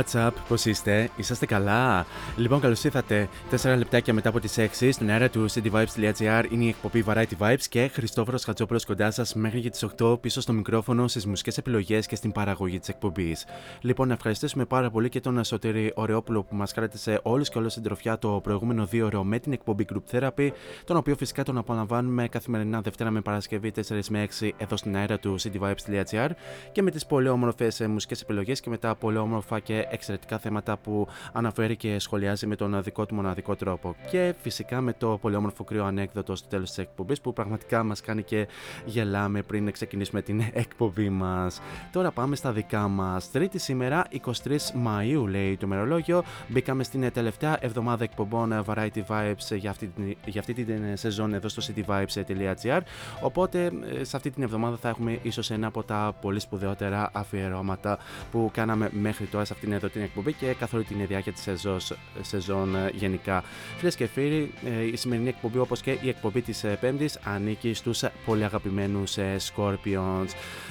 What's up, πώς είστε, είσαστε καλά; Λοιπόν, καλώς ήρθατε. 4 λεπτάκια μετά από τις 6 στην αέρα του cityvibes.gr είναι η εκπομπή Variety Vibes και Χριστόφορος Χατζόπουλος κοντά σας μέχρι και τις 8 πίσω στο μικρόφωνο, στις μουσικές επιλογές και στην παραγωγή της εκπομπής. Λοιπόν, να ευχαριστήσουμε πάρα πολύ και τον Σωτήρη Ωρεόπουλο που μας κράτησε όλους και όλες στην τροφιά το προηγούμενο δύο ώρο με την εκπομπή Group Therapy, τον οποίο φυσικά τον απολαμβάνουμε καθημερινά Δευτέρα με Παρασκευή 4 με 6 εδώ στην αέρα του cityvibes.gr και με τις πολύ όμορφες μουσικές επιλογές και με τα πολύ όμορφα και εξαιρετικά θέματα που αναφέρει και σχολιάζει με τον δικό του μοναδικό τρόπο. Και φυσικά με το πολύ όμορφο κρύο ανέκδοτο στο τέλος της εκπομπής που πραγματικά μας κάνει και γελάμε πριν ξεκινήσουμε την εκπομπή μας. Τώρα πάμε στα δικά μας. Τρίτη σήμερα, 23 Μαου, λέει το μερολόγιο. Μπήκαμε στην τελευταία εβδομάδα εκπομπών Variety Vibes για αυτή, την- για αυτή την σεζόν εδώ στο cityvibes.gr. Οπότε ε, σε αυτή την εβδομάδα θα έχουμε ίσως ένα από τα πολύ σπουδαιότερα αφιερώματα που κάναμε μέχρι τώρα σε αυτήν εδώ την εκπομπή και καθ' όλη την διάρκεια της σεζόν, σεζόν ε, γενικά. Φίλες και φίλοι, ε, η σημερινή εκπομπή όπως και η εκπομπή της Πέμπτης ανήκει στους πολύ αγαπημένους Scorpions.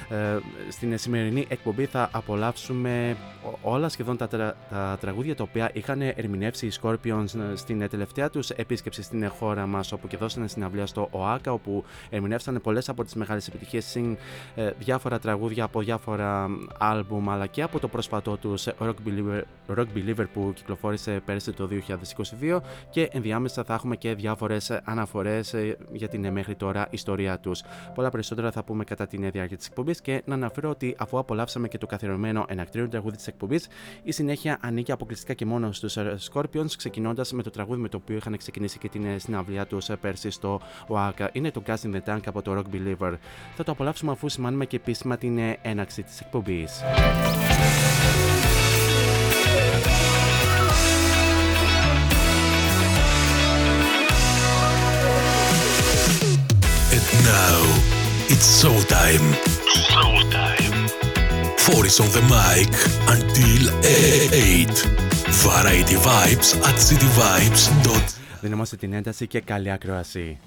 Ε, στην σημερινή εκπομπή θα απολαύσουμε ο- όλα σχεδόν τα, τρα- τα τραγούδια τα οποία είχαν ερμηνεύσει οι Scorpions ε, στην τελευταία τους επίσκεψη στην χώρα μας όπου και δώσανε συναυλία στο ΟΑΚΑ όπου ερμηνεύσανε πολλές από τις μεγάλες επιτυχίες συν ε, διάφορα τραγούδια από διάφορα άλμπουμ αλλά και από το πρόσφατό τους Rock Believer, Rock Believer που κυκλοφόρησε πέρσι το 2022 και ενδιάμεσα θα έχουμε και διάφορες αναφορές ε, για την ε, μέχρι τώρα ιστορία τους. Πολλά περισσότερα θα πούμε κατά την διάρκεια της εκπομπής και να αναφέρω ότι αφού απολαύσαμε και το καθιερωμένο ενακτήριο τραγούδι της εκπομπής η συνέχεια ανήκει αποκλειστικά και μόνο στους ε, Scorpions ξεκινώντας με το τραγούδι με το οποίο είχαν ξεκινήσει και την ε, συναυλία τους ε, πέρσι στο ΟΑΚΑ. Είναι το Gas in the Tank από το Rock Believer. Θα το απολαύσουμε αφού σημάνουμε και επίσημα την ε, έναξη της εκπομπής. It's showtime. Showtime. Four is on the mic until 8. Variety Vibes at cityvibes.com Δυναμώστε την ένταση και καλή ακρόαση.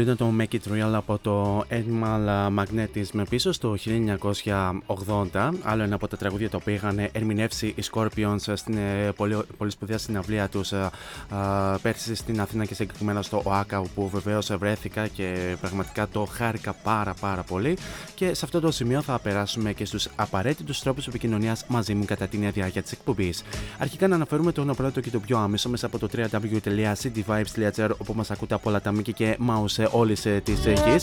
Αυτό ήταν το Make It Real από το Animal Magnetism πίσω στο 1980. Άλλο ένα από τα τραγούδια το οποίο είχαν ερμηνεύσει οι Scorpions στην ε, πολύ, πολύ σπουδαία συναυλία τους ε, πέρσι στην Αθήνα και συγκεκριμένα στο ΟΑΚΑ, όπου βεβαίως βρέθηκα και πραγματικά το χάρηκα πάρα πάρα πολύ. Και σε αυτό το σημείο θα περάσουμε και στους απαραίτητους τρόπους επικοινωνίας μαζί μου κατά την διάρκεια της εκπομπής. Αρχικά να αναφέρουμε το πρώτο και το πιο άμεσο μέσα από το www.cityvibes.gr όπου μας ακούτε από όλα τα μήκη και mouse όλη ε, της γη.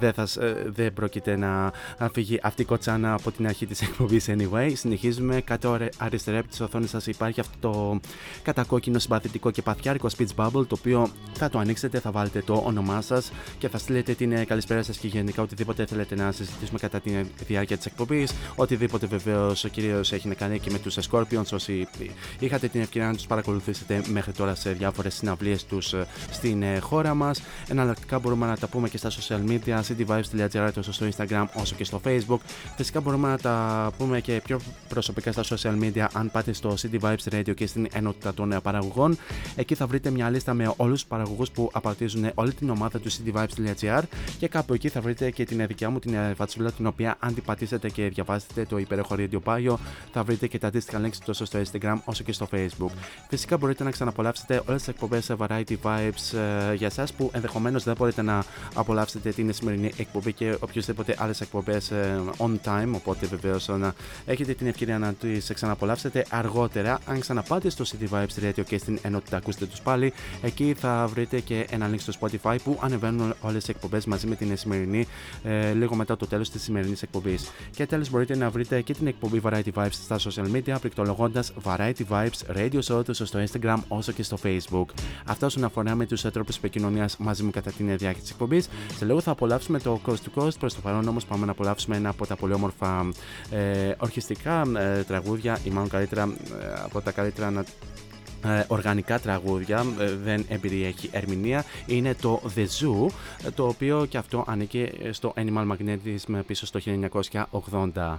Δεν, θα, ε, δεν πρόκειται να φύγει αυτή η κοτσάνα από την αρχή της εκπομπής anyway. Συνεχίζουμε. Κάτω αριστερά από της οθόνης σας υπάρχει αυτό το κατακόκκινο συμπαθητικό και παθιάρικο speech bubble το οποίο θα το ανοίξετε, θα βάλετε το όνομά σας και θα στείλετε την ε, καλησπέρα σας και γενικά οτιδήποτε θέλετε να συζητήσουμε κατά τη διάρκεια της εκπομπής. Οτιδήποτε βεβαίως ο κύριος έχει να κάνει και με τους Scorpions όσοι είχατε την ευκαιρία να τους παρακολουθήσετε μέχρι τώρα σε διάφορες συναυλίες τους στην χώρα μας. Εναλλακτικά μπορούμε να τα πούμε και στα social media, cityvibes.gr τόσο στο Instagram όσο και στο Facebook. Φυσικά μπορούμε να τα πούμε και πιο προσωπικά στα social media αν πάτε στο City Vibes Radio και στην ενότητα των παραγωγών. Εκεί θα βρείτε μια λίστα με όλους τους παραγωγούς που απαρτίζουν όλη την ομάδα του cityvibes.gr και κάπου εκεί θα βρείτε και την δικιά μου την φατσούλα την οποία αν την πατήσετε και διαβάσετε το υπέροχο Radio Bio θα βρείτε και τα αντίστοιχα links τόσο στο Instagram όσο και στο Facebook. Φυσικά μπορείτε να ξαναπολαύσετε όλες τις εκπομπές Variety Vibes ε, για εσάς που ενδεχομένως δεν μπορείτε να απολαύσετε την σημερινή εκπομπή και οποιοδήποτε άλλες εκπομπές ε, on time. Οπότε βεβαίως να έχετε την ευκαιρία να τις ξαναπολαύσετε αργότερα. Αν ξαναπάτε στο City Vibes Radio και στην ενότητα ακούστε τους πάλι, εκεί θα βρείτε και ένα link στο Spotify που ανεβαίνουν όλες οι εκπομπές μαζί με την σημερινή ε, λίγο μετά το τέλος της σημερινής εκπομπής. Και τέλος μπορείτε να βρείτε και την εκπομπή Variety Vibes στα social media πληκτρολογώντα Variety Vibes Radio Show τόσο στο Instagram όσο και στο Facebook. Αυτό όσον αφορά με τους τρόπους επικοινωνίας μαζί μου κατά την διάρκεια της εκπομπής. Σε λίγο θα απολαύσουμε το Coast to Coast. Προς το παρόν όμως πάμε να απολαύσουμε ένα από τα πολύ όμορφα ε, ορχιστικά ε, τραγούδια, ή μάλλον καλύτερα ε, από τα καλύτερα ε, οργανικά τραγούδια, ε, δεν εμπεριέχει ερμηνεία, είναι το The Zoo, το οποίο και αυτό ανήκει στο Animal Magnetism πίσω στο 1980.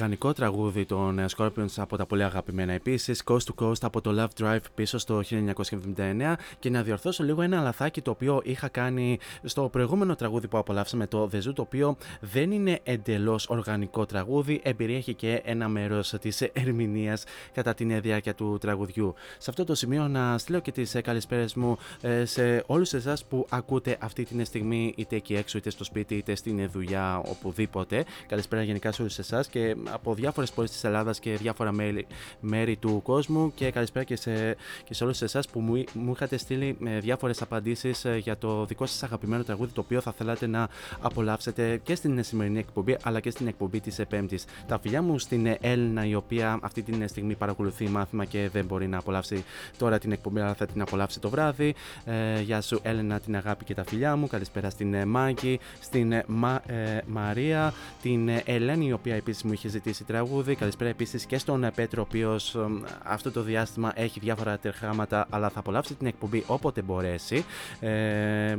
Και οργανικό τραγούδι των ε, Scorpions από τα πολύ αγαπημένα επίσης. Coast to Coast από το Love Drive πίσω στο 1979. Και να διορθώσω λίγο ένα λαθάκι το οποίο είχα κάνει στο προηγούμενο τραγούδι που απολαύσαμε, το The Zoo, το οποίο δεν είναι εντελώς οργανικό τραγούδι, εμπεριέχει και ένα μέρος της ερμηνείας κατά την διάρκεια του τραγουδιού. Σε αυτό το σημείο να στείλω και τις καλησπέρες μου ε, σε όλους εσάς που ακούτε αυτή την στιγμή, είτε εκεί έξω, είτε στο σπίτι, είτε στην δουλειά, οπουδήποτε. Καλησπέρα γενικά σε όλους εσάς και από διάφορες πόλεις της Ελλάδας και διάφορα μέρη, μέρη του κόσμου. Και καλησπέρα και σε, και σε όλους εσάς που μου, μου είχατε στείλει ε, διάφορες απαντήσεις ε, για το δικό σας αγαπημένο τραγούδι, το οποίο θα θέλατε να απολαύσετε και στην σημερινή εκπομπή, αλλά και στην εκπομπή της Επέμπτης. Τα φιλιά μου στην Έλληνα, η οποία αυτή τη στιγμή παρακολουθεί μάθημα και δεν μπορεί να απολαύσει τώρα την εκπομπή, αλλά θα την απολαύσει το βράδυ. Ε, γεια σου, Έλληνα, την αγάπη και τα φιλιά μου. Καλησπέρα στην ε, Μάκη, στην ε, Μα, ε, Μαρία, την Ελένη, η οποία επίσης μου είχε ζητήσει τραγούδι. Καλησπέρα επίσης και στον Πέτρο, ο οποίος αυτό το διάστημα έχει διάφορα τερχάματα, αλλά θα απολαύσει την εκπομπή όποτε μπορέσει. Ε,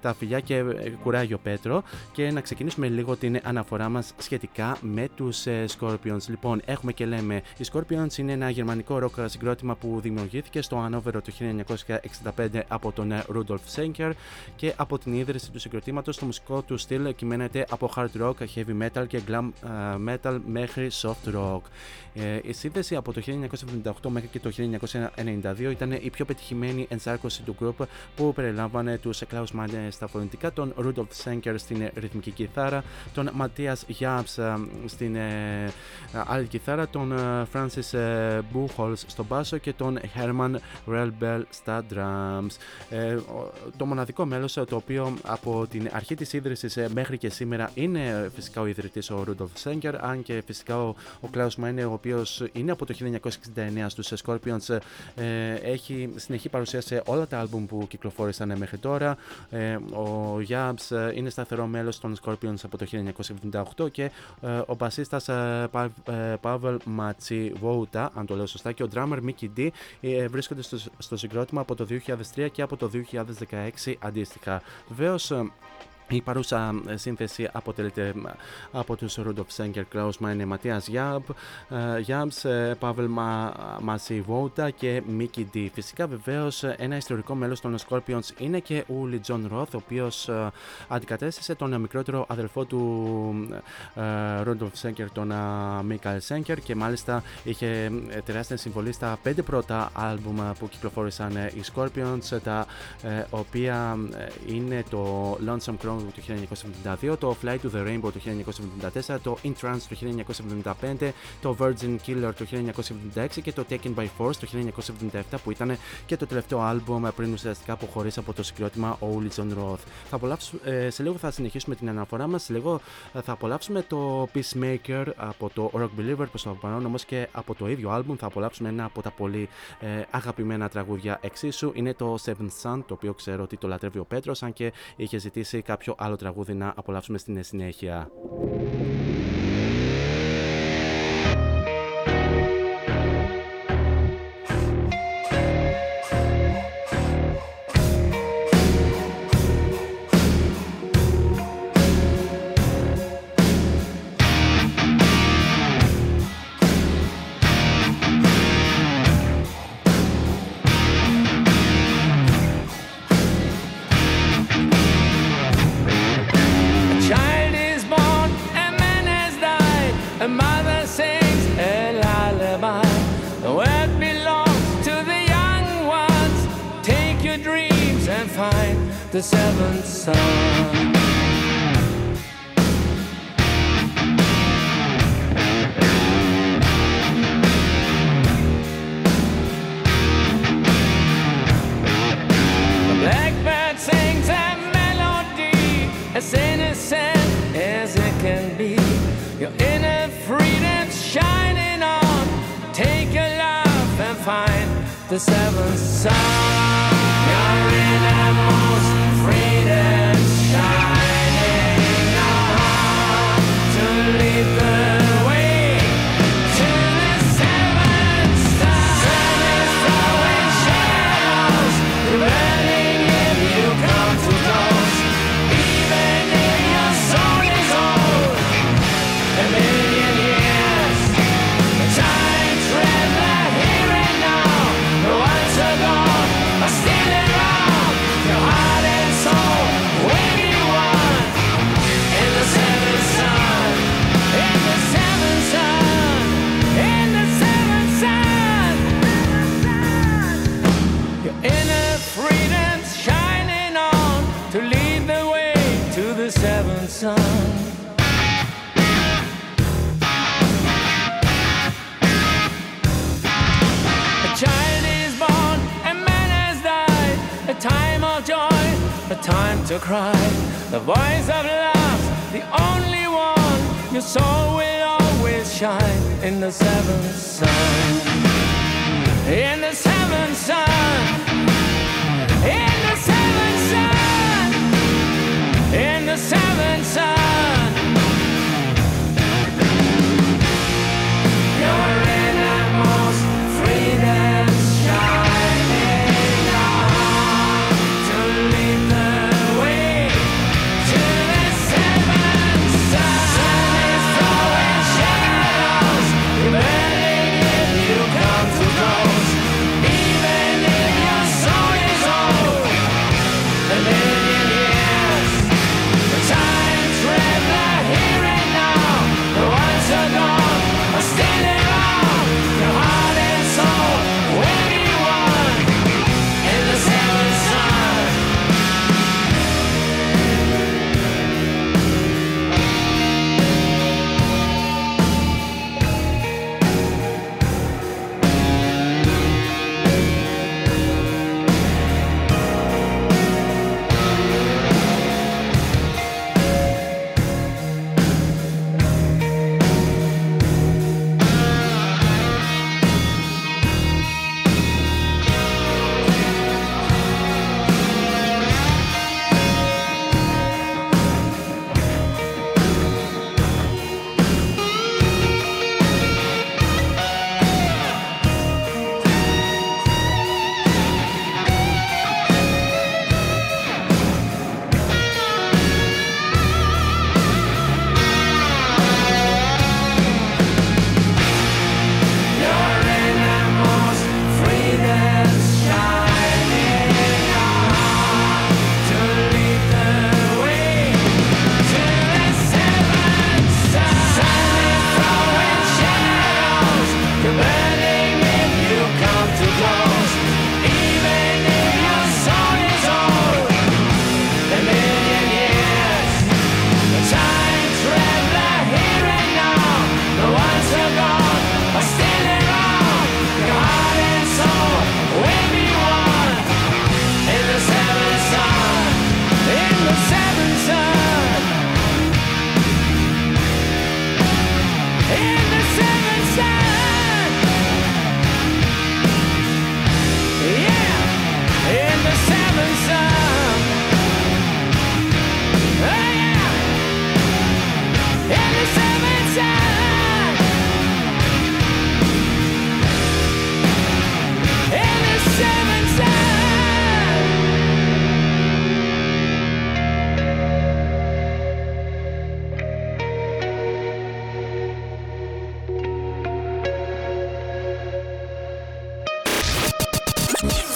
τα φιλιά και κουράγιο Πέτρο. Και να ξεκινήσουμε λίγο την αναφορά μας σχετικά με τους Scorpions. Λοιπόν, έχουμε και λέμε, οι Scorpions είναι ένα γερμανικό ροκ συγκρότημα που δημιουργήθηκε στο Ανόβερο το 1965 από τον Rudolf Schenker και από την ίδρυση του συγκροτήματος το μουσικό του στυλ κυμαίνεται από hard rock, heavy metal και glam metal μέχρι soft rock. Ε, η σύνδεση από το 1978 μέχρι και το 1992 ήταν η πιο πετυχημένη ενσάρκωση του group που περιλάμβανε τους Klaus Meine στα φωνητικά, τον Rudolf Schenker στην ρυθμική κιθάρα, τον Matthias Jabs στην ε, άλλη κιθάρα, τον Francis Buchholz στο μπάσο και τον Herman Relbel στα drums. Ε, το μοναδικό μέλος το οποίο από την αρχή της ίδρυσης μέχρι και σήμερα είναι φυσικά ο ιδρυτής ο Rudolf Schenker αν και φυσικά ο, ο Klaus Meine ο οποίος είναι από το 1969 στους Scorpions ε, έχει συνεχή παρουσία σε όλα τα άλμπουμ που κυκλοφόρησαν μέχρι τώρα ε, ο Jabs είναι σταθερό μέλος των Scorpions από το 1978 και ε, ο μπασίστας ε, Paweł Mąciwoda αν το λέω σωστά και ο drummer Mikkey Dee βρίσκονται στο, στο συγκρότημα από το 2003 και από το 2016 αντίστοιχα. Βεβαίως η παρούσα ε, σύνθεση αποτελείται ε, από τους Rudolf Schenker, Klaus Meine, Matthias Jabs, Jabs, Paweł Mąciwoda και Mikkey Dee. Φυσικά βεβαίως ένα ιστορικό μέλος των Scorpions είναι και ο Uli Jon Roth, ο οποίος ε, αντικατέστησε τον μικρότερο αδελφό του Ρούντοφ Σέγκερ, τον Μίκαλ Σέγκερ και μάλιστα είχε τεράστια συμβολή στα πέντε πρώτα άλμπουμ που κυκλοφόρησαν οι Scorpions, τα οποία είναι το Lonesome Crown το 1972, το Fly to the Rainbow το 1974, το In Trance το 1975, το Virgin Killer το 1976 και το Taken by Force το 1977 που ήταν και το τελευταίο άλμπουμ πριν ουσιαστικά αποχωρήσει από το συγκρότημα Oli John Roth. Θα ε, σε λίγο θα συνεχίσουμε την αναφορά μας, σε λίγο ε, θα απολαύσουμε το Peacemaker από το Rock Believer προς το παρόν όμως και από το ίδιο άλμπουμ θα απολαύσουμε ένα από τα πολύ ε, αγαπημένα τραγούδια εξίσου. Είναι το Seventh Sun, το οποίο ξέρω ότι το λατρεύει ο Πέτρος, αν και είχε ζητήσει κάποιο κάποιο άλλο τραγούδι να απολαύσουμε στην συνέχεια. the sun.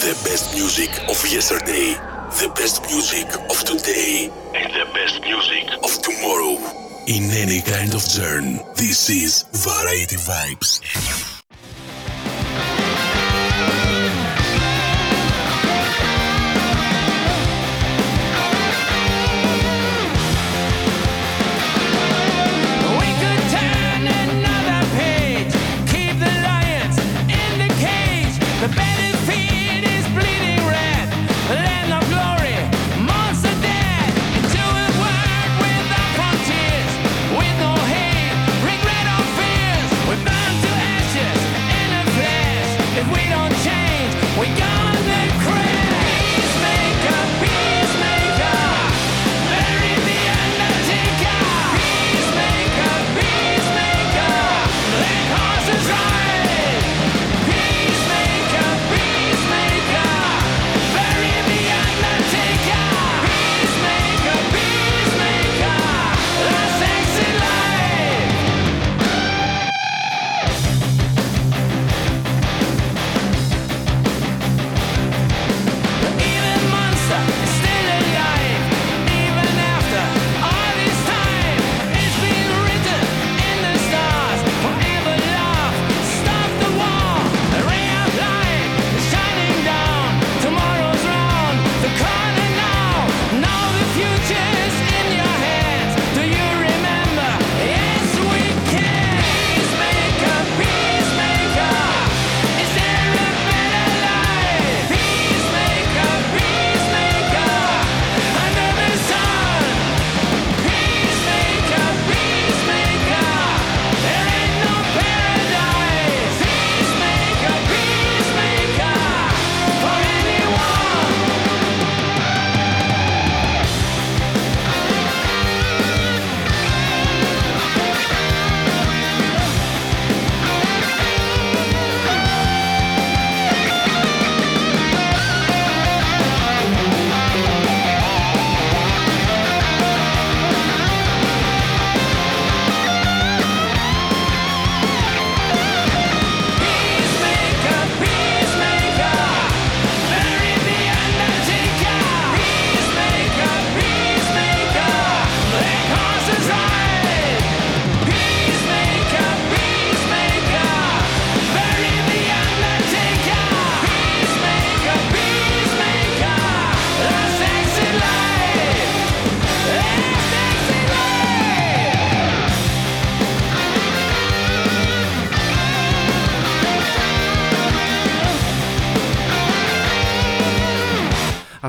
The best music of yesterday, the best music of today, and the best music of tomorrow. In any kind of genre, this is Variety Vibes.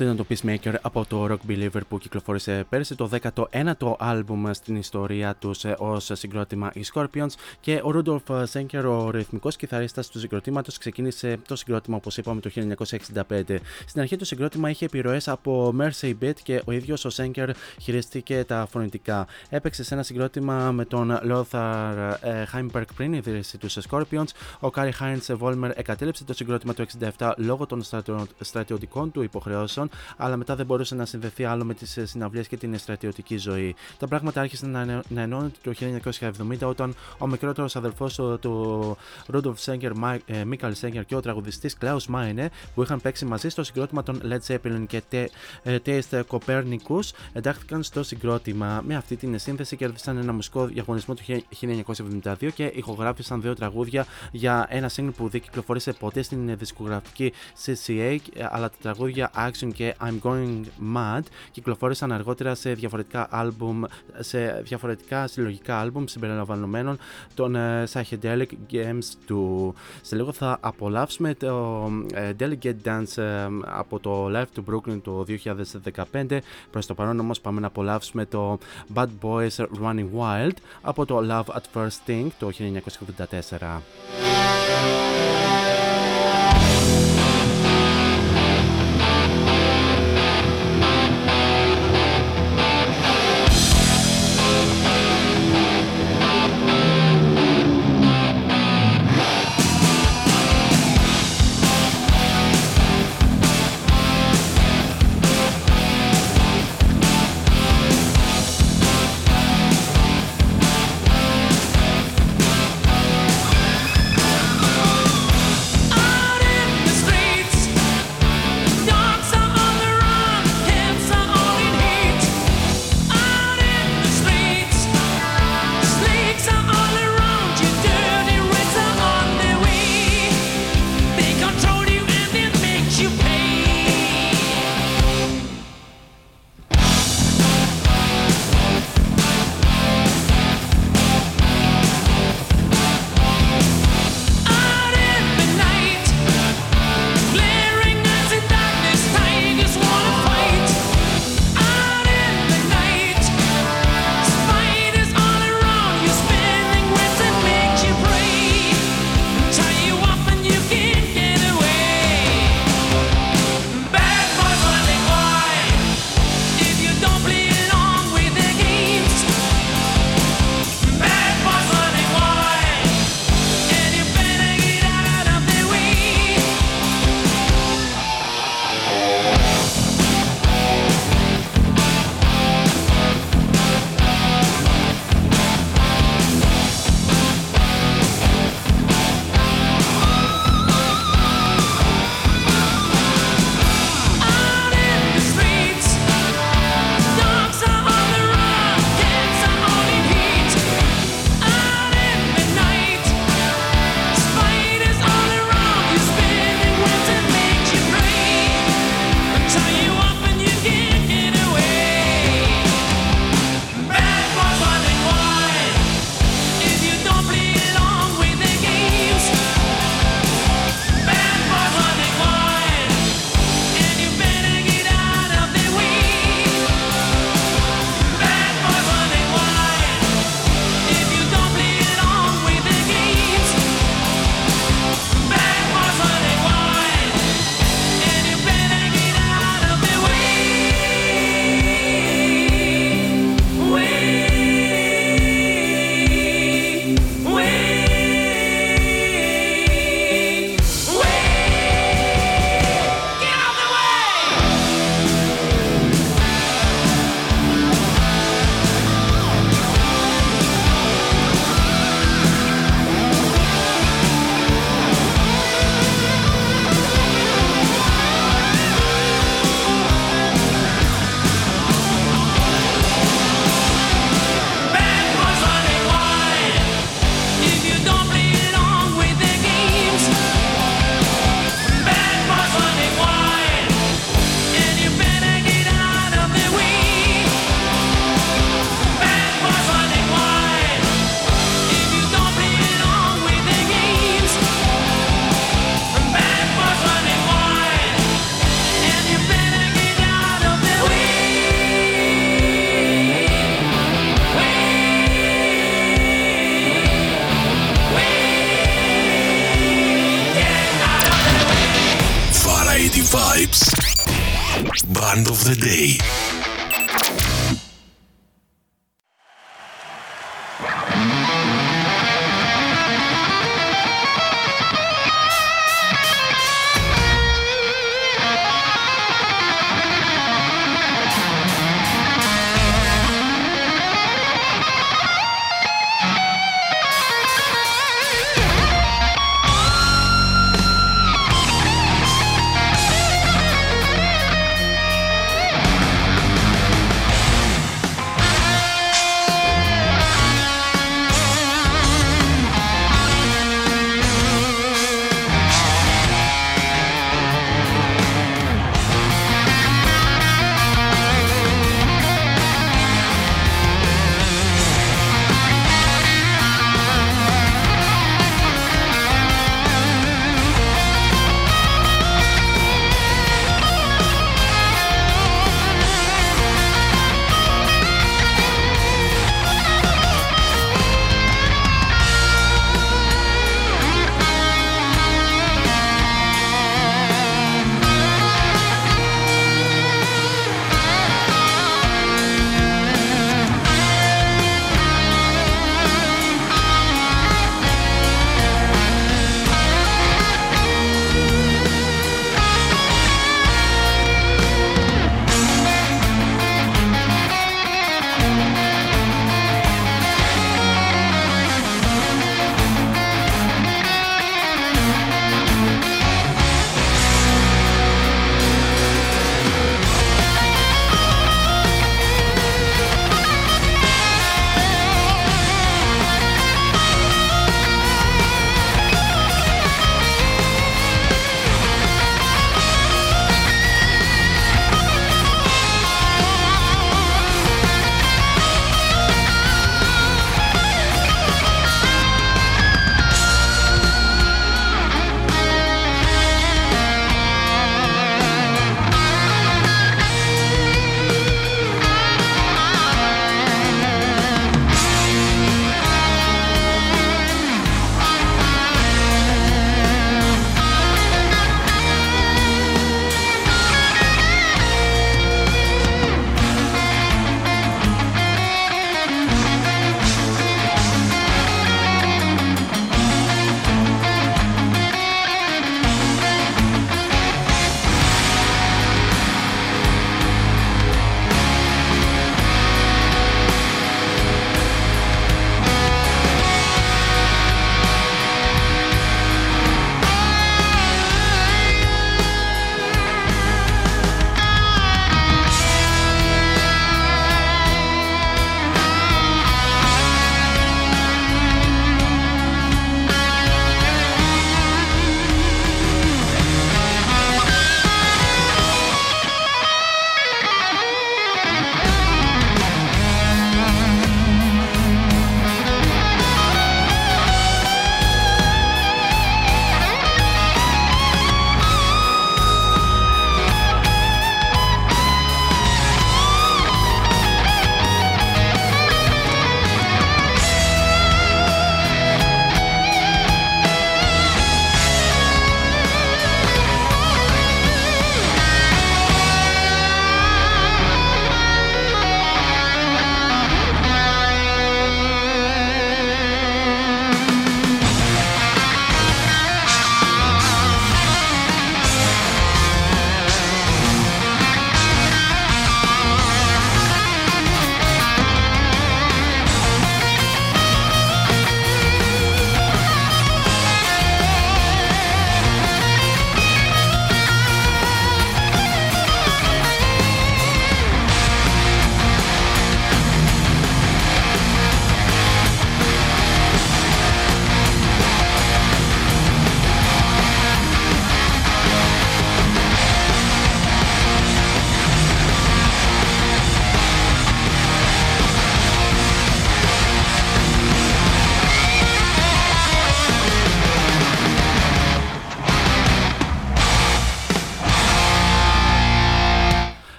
Αυτό ήταν το Peacemaker από το Rock Believer που κυκλοφόρησε πέρσι το 19ο άλμπουμ στην ιστορία τους ε, ως συγκρότημα οι Scorpions και ο Rudolf Schenker, ο ρυθμικός κιθαρίστας του συγκροτήματος, ξεκίνησε το συγκρότημα όπως είπαμε το 1965. Στην αρχή το συγκρότημα είχε επιρροές από Merseybeat και ο ίδιος ο Schenker χειρίστηκε τα φωνητικά. Έπαιξε σε ένα συγκρότημα με τον Lothar ε, Heimberg πριν ιδρύσει τους Scorpions. Ο Karl-Heinz Vollmer εγκατέλειψε το συγκρότημα το 1967 λόγω των στρατιωτικών του υποχρεώσεων, αλλά μετά δεν μπορούσε να συνδεθεί άλλο με τις συναυλίες και την στρατιωτική ζωή. Τα πράγματα άρχισαν να, να ενώνονται το 1970 όταν ο μικρότερος αδελφός του Ρούντολφ Σέγκερ, Μίκαλ Σέγκερ και ο τραγουδιστής Klaus Μάινε, που είχαν παίξει μαζί στο συγκρότημα των Led Zeppelin και Taste Copernicus, εντάχθηκαν στο συγκρότημα. Με αυτή την σύνθεση κέρδισαν ένα μουσικό διαγωνισμό του 1972 και ηχογράφησαν δύο τραγούδια για ένα single που δεν κυκλοφόρησε ποτέ στην δισκογραφική CCA, αλλά τα τραγούδια Action και I'm Going Mad κυκλοφόρησαν αργότερα σε διαφορετικά άλμπουμ, σε διαφορετικά συλλογικά άλμπουμ συμπεριλαμβανομένων των Psychedelic Games του. Σε λίγο θα απολαύσουμε το Delegate Dance από το Live του Brooklyn το 2015. Προς το παρόν όμως πάμε να απολαύσουμε το Bad Boys Running Wild από το Love at First Sting το 1984.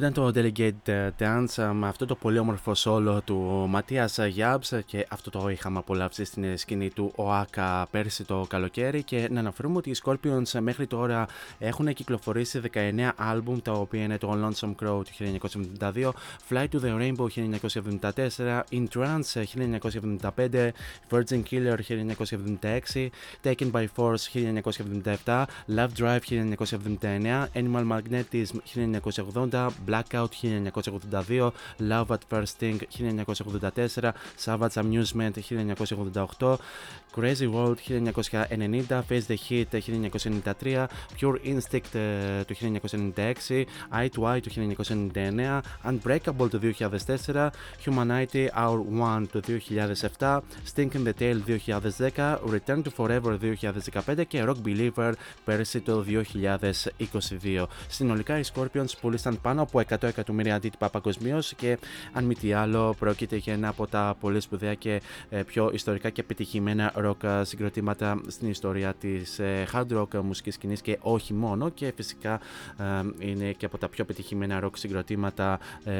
Ήταν το Delegate Dance με αυτό το πολύ όμορφο σόλο του Ματίας Γιάμπς και αυτό το είχαμε απολαύσει στην σκηνή του ΟΑΚΑ πέρσι το καλοκαίρι. Και να αναφέρουμε ότι οι Scorpions μέχρι τώρα έχουν κυκλοφορήσει 19 άλμπουμ τα οποία είναι το Lonesome Crow του 1972, Fly to the Rainbow 1974, In Trance 1975, Virgin Killer 1976, Taken by Force 1977, Love Drive 1979, Animal Magnetism 1980, Blackout 1982, Love at First Sting 1984, Savage Amusement 1988, Crazy World 1990, Face the Heat 1993, Pure Instinct του 1996, Eye to Eye του 1999, Unbreakable του 2004, Humanity Our One του 2007, Stink in the Tail 2010, Return to Forever 2015 και Rock Believer πέρσι το 2022. Συνολικά οι Scorpions πούλησαν πάνω από 100 εκατομμύρια αντίτυπα παγκοσμίως και αν μη τι άλλο πρόκειται για ένα από τα πολύ σπουδαία και πιο ιστορικά και επιτυχημένα rock συγκροτήματα στην ιστορία της hard rock μουσικής σκηνής και όχι μόνο και φυσικά είναι και από τα πιο επιτυχημένα rock συγκροτήματα ε,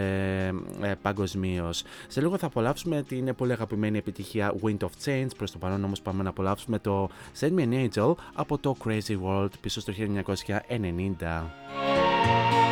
ε, παγκοσμίως. Σε λίγο θα απολαύσουμε την πολύ αγαπημένη επιτυχία Wind of Change, προς το παρόν όμως πάμε να απολαύσουμε το Send Me an Angel από το Crazy World πίσω στο 1990.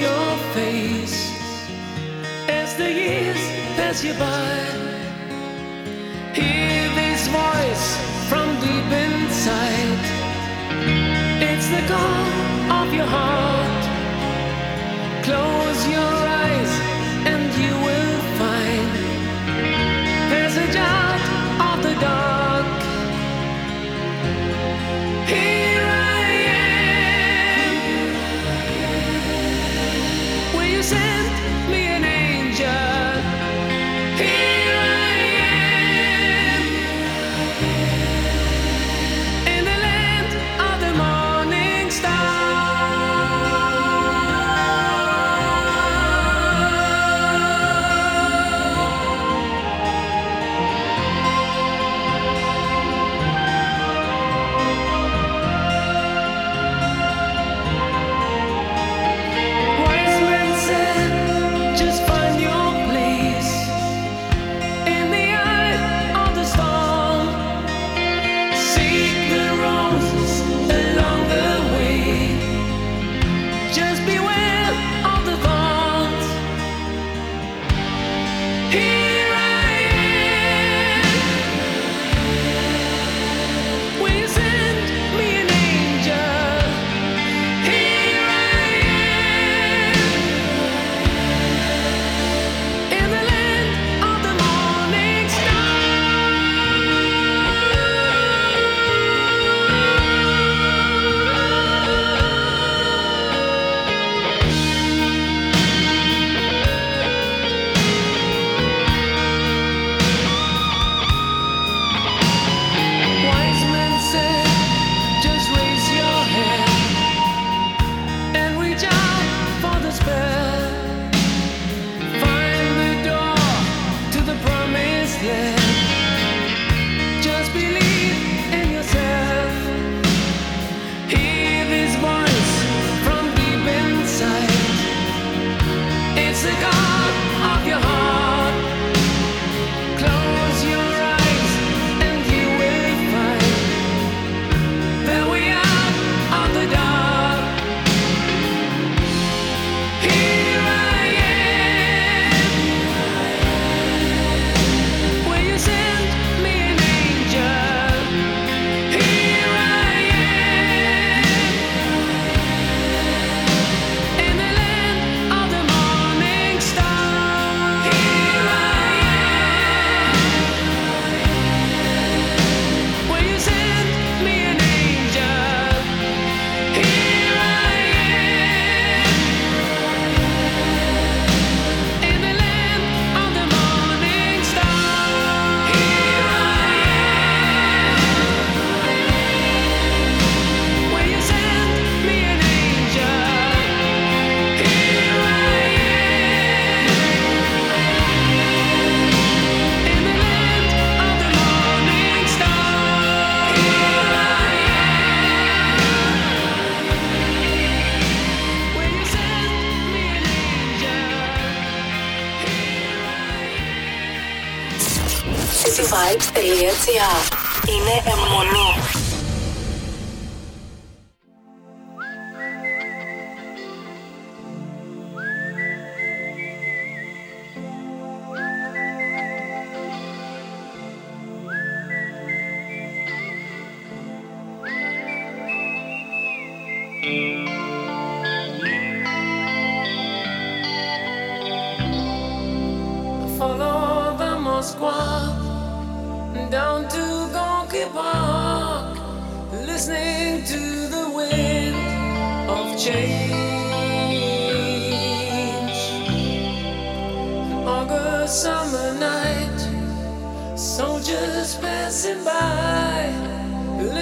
your face as the years pass you by. Hear this voice from deep inside. It's the call of your heart. Close your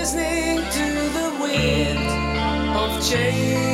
listening to the wind of change.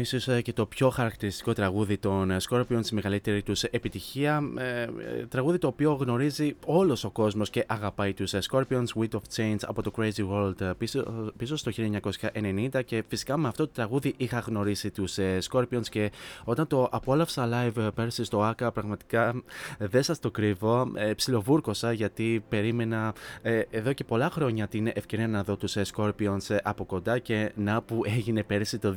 Ίσως ε, και το πιο χαρακτηριστικό τραγούδι των ε, Scorpions, η μεγαλύτερη τους επιτυχία. Ε, τραγούδι το οποίο γνωρίζει όλος ο κόσμος και αγαπάει τους Scorpions, Wit of Change από το Crazy World πίσω, πίσω στο 1990. Και φυσικά με αυτό το τραγούδι είχα γνωρίσει τους Scorpions και όταν το απόλαυσα live πέρσι στο AKA, πραγματικά δεν σας το κρύβω. Ψιλοβούρκωσα γιατί περίμενα εδώ και πολλά χρόνια την ευκαιρία να δω τους Scorpions από κοντά και να που έγινε πέρσι το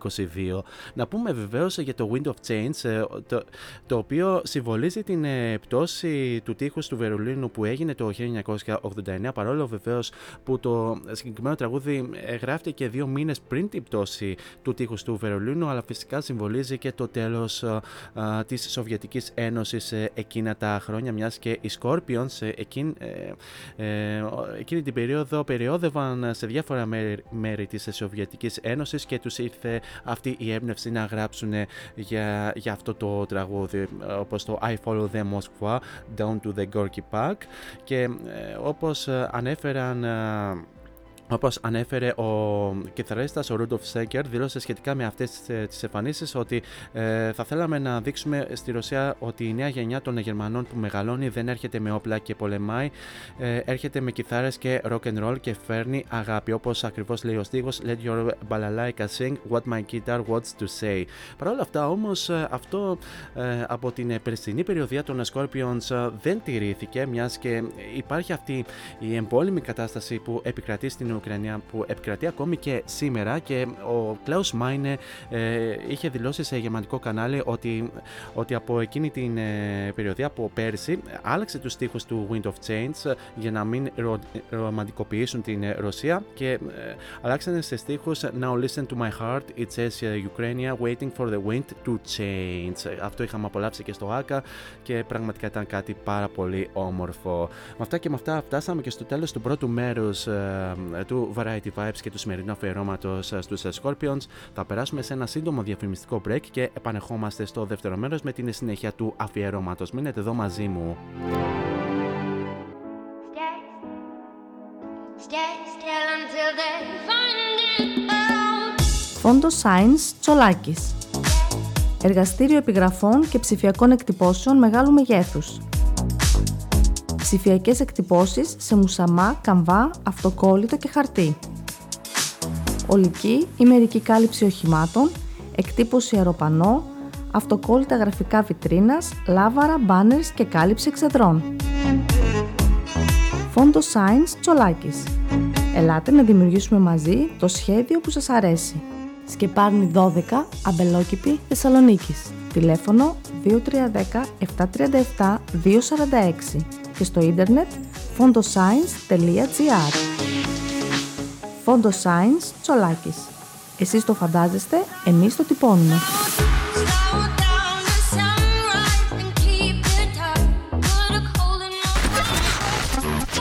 2022. Να πούμε βεβαίως για το Wind of Change, ε, το, το οποίο συμβολίζει την ε, πτώση του τείχους του Βερολίνου που έγινε το 1989, παρόλο βεβαίως που το συγκεκριμένο τραγούδι γράφτηκε δύο μήνες πριν την πτώση του τείχους του Βερολίνου, αλλά φυσικά συμβολίζει και το τέλος τη της Σοβιετικής Ένωσης ε, εκείνα τα χρόνια, μιας και οι Scorpions εκείνη, εκείνη την περίοδο περιόδευαν σε διάφορα μέρη, μέρη της Σοβιετικής Ένωσης και τους ήρθε αυτή η έμπνευση να γράψουν για, για αυτό το τραγούδι όπως το I Follow the Moscow Down to the Gorky Park και ε, όπως ανέφεραν ε, Όπως ανέφερε ο κιθαρίστας ο Ρούντοφ Σέγκερ, δήλωσε σχετικά με αυτές τις εμφανίσεις ότι ε, θα θέλαμε να δείξουμε στη Ρωσία ότι η νέα γενιά των Γερμανών που μεγαλώνει δεν έρχεται με όπλα και πολεμάει, ε, έρχεται με κιθάρες και rock and roll και φέρνει αγάπη. Όπως ακριβώς λέει ο στίχος Let your balalaika sing what my guitar wants to say. Παρ' όλα αυτά όμως ε, αυτό ε, από την περσινή περιοδία των Scorpions ε, δεν τηρήθηκε, μιας και υπάρχει αυτή η εμπόλεμη κατάσταση που επικρατεί στην Ουκρανία που επικρατεί ακόμη και σήμερα και ο Κλάους Μάινε ε, είχε δηλώσει σε γερμανικό κανάλι ότι, ότι από εκείνη την ε, περιοδία από πέρσι άλλαξε τους στίχους του Wind of Change για να μην ρο, ρομαντικοποιήσουν την ε, Ρωσία και ε, αλλάξανε σε στίχους Now listen to my heart, it says uh, Ukraine waiting for the wind to change. Αυτό είχαμε απολαύσει και στο ΆΚΑ και πραγματικά ήταν κάτι πάρα πολύ όμορφο. Με αυτά και με αυτά φτάσαμε και στο τέλος του πρώτου μέρους ε, του Variety Vibes και του σημερινού αφιερώματος στους Scorpions. Θα περάσουμε σε ένα σύντομο διαφημιστικό break και επανεχόμαστε στο δεύτερο μέρος με την συνέχεια του αφιερώματος. Μείνετε εδώ μαζί μου. Φόντο Science Τσολάκης Εργαστήριο επιγραφών και ψηφιακών εκτυπώσεων μεγάλου μεγέθους ψηφιακές εκτυπώσεις σε μουσαμά, καμβά, αυτοκόλλητο και χαρτί. Ολική ή μερική κάλυψη οχημάτων, εκτύπωση αεροπανό, αυτοκόλλητα γραφικά βιτρίνας, λάβαρα, μπάνερς και κάλυψη εξεδρών. Φόντο Science Τσολάκης. Ελάτε να δημιουργήσουμε μαζί το σχέδιο που σας αρέσει. Σκεπάρνη 12, Αμπελόκηπη, Θεσσαλονίκης. Τηλέφωνο 2310 737 246 και στο ίντερνετ fondoscience.gr Fondoscience Τσολάκης. Εσείς το φαντάζεστε, εμείς το τυπώνουμε.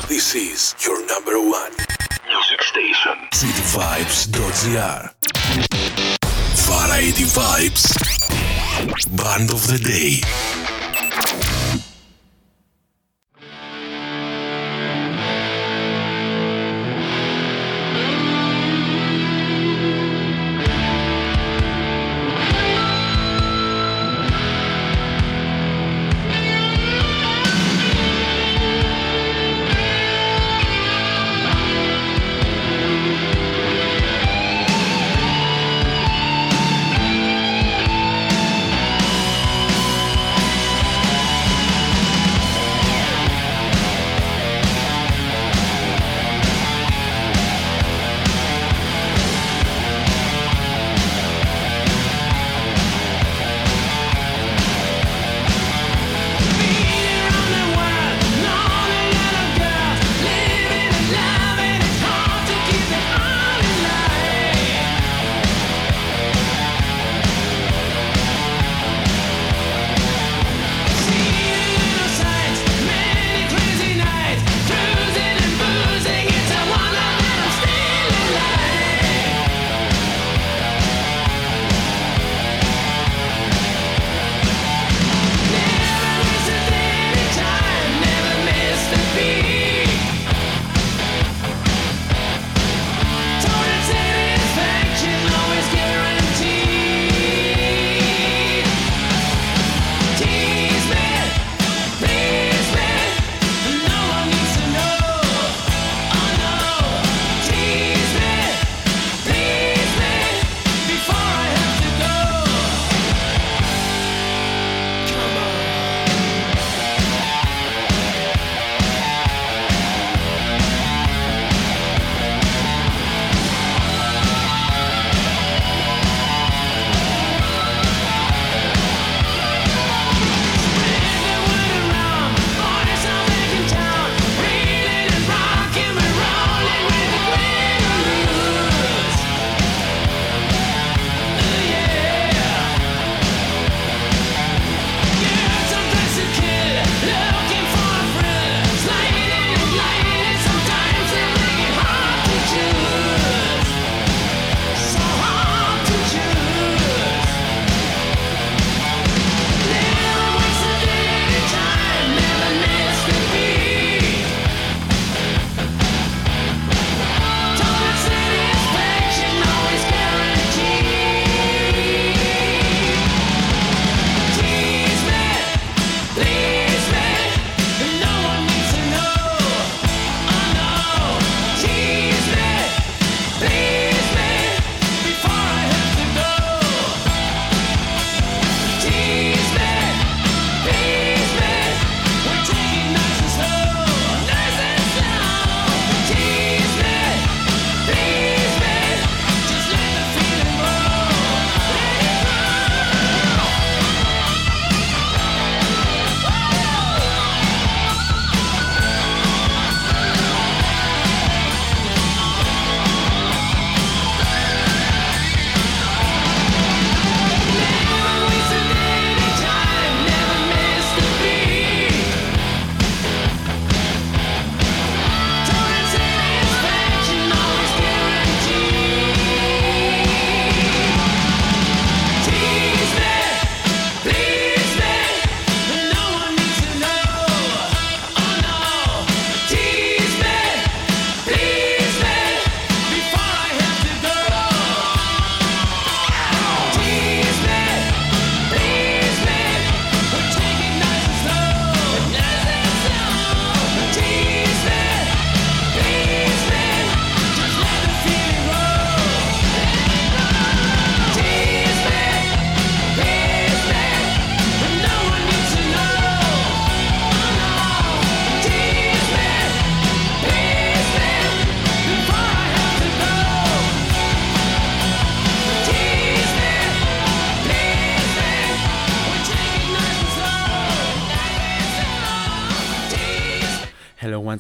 This is your number one music station. cityvibes.gr Variety Vibes Band of the Day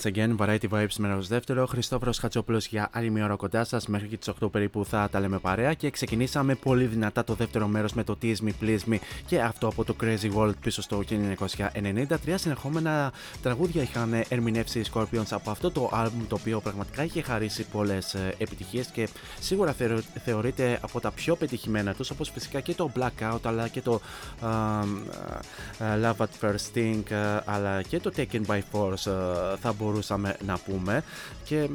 once again. Variety Vibes μέρο δεύτερο. Χριστόφορος Χατσόπουλος για άλλη μια ώρα κοντά σας. Μέχρι και τις 8 περίπου θα τα λέμε παρέα. Και ξεκινήσαμε πολύ δυνατά το δεύτερο μέρος με το Tease Me, Please Me και αυτό από το Crazy World πίσω στο 1993. Συνεχόμενα τραγούδια είχαν ερμηνεύσει οι Scorpions από αυτό το album το οποίο πραγματικά είχε χαρίσει πολλές επιτυχίες και σίγουρα θεωρείται από τα πιο πετυχημένα τους όπως φυσικά και το Blackout αλλά και το uh, uh, Love at First Sting uh, αλλά και το Taken by Force θα μπορούσαμε να πούμε και ε,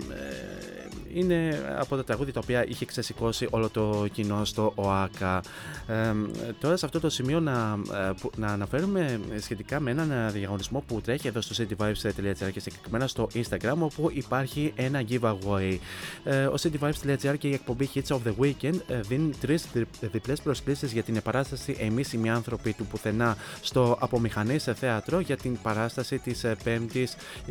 είναι από τα τραγούδια τα οποία είχε ξεσηκώσει όλο το κοινό στο ΟΑΚΑ. Ε, τώρα σε αυτό το σημείο να, ε, να αναφέρουμε σχετικά με έναν διαγωνισμό που τρέχει εδώ στο cityvibes.gr και συγκεκριμένα στο Instagram όπου υπάρχει ένα giveaway. Ο cityvibes.gr και η εκπομπή Hits of the Weekend δίνει τρεις διπλές προσκλήσεις για την επαράσταση Εμείς οι άνθρωποι του πουθενά στο Απομηχανή σε θέατρο για την παράσταση της 5η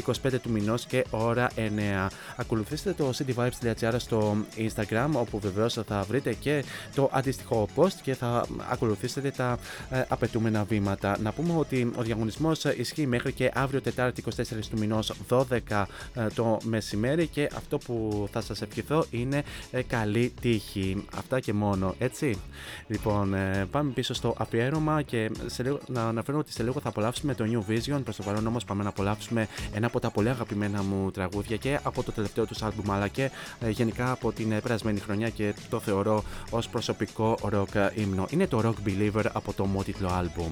25 του μηνός και ώρα 9. Ακολουθήστε το cityvibes.gr στο Instagram όπου βεβαίως θα βρείτε και το αντίστοιχο post και θα ακολουθήσετε τα ε, απαιτούμενα βήματα. Να πούμε ότι ο διαγωνισμός ισχύει μέχρι και αύριο Τετάρτη 24 του μηνός 12 ε, το μεσημέρι και αυτό που θα σας ευχηθώ είναι ε, καλή τύχη. Αυτά και μόνο, έτσι. Λοιπόν, ε, πάμε πίσω στο αφιέρωμα και σε λίγο, να αναφέρω ότι σε λίγο θα απολαύσουμε το New Vision. Προς το παρόν όμως πάμε να απολαύσουμε ένα από τα πολύ αγαπημένα μου τραγούδια και από το τελευταίο τους άλμπουμ αλλά και ε, γενικά από την ε, περασμένη χρονιά και το θεωρώ ως προσωπικό rock ύμνο. Είναι το Rock Believer από το μότιτλο άλμπουμ.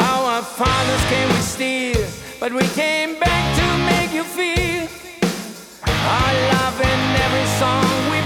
Our fathers came with steel, but we came back to make you feel. Our love in every song we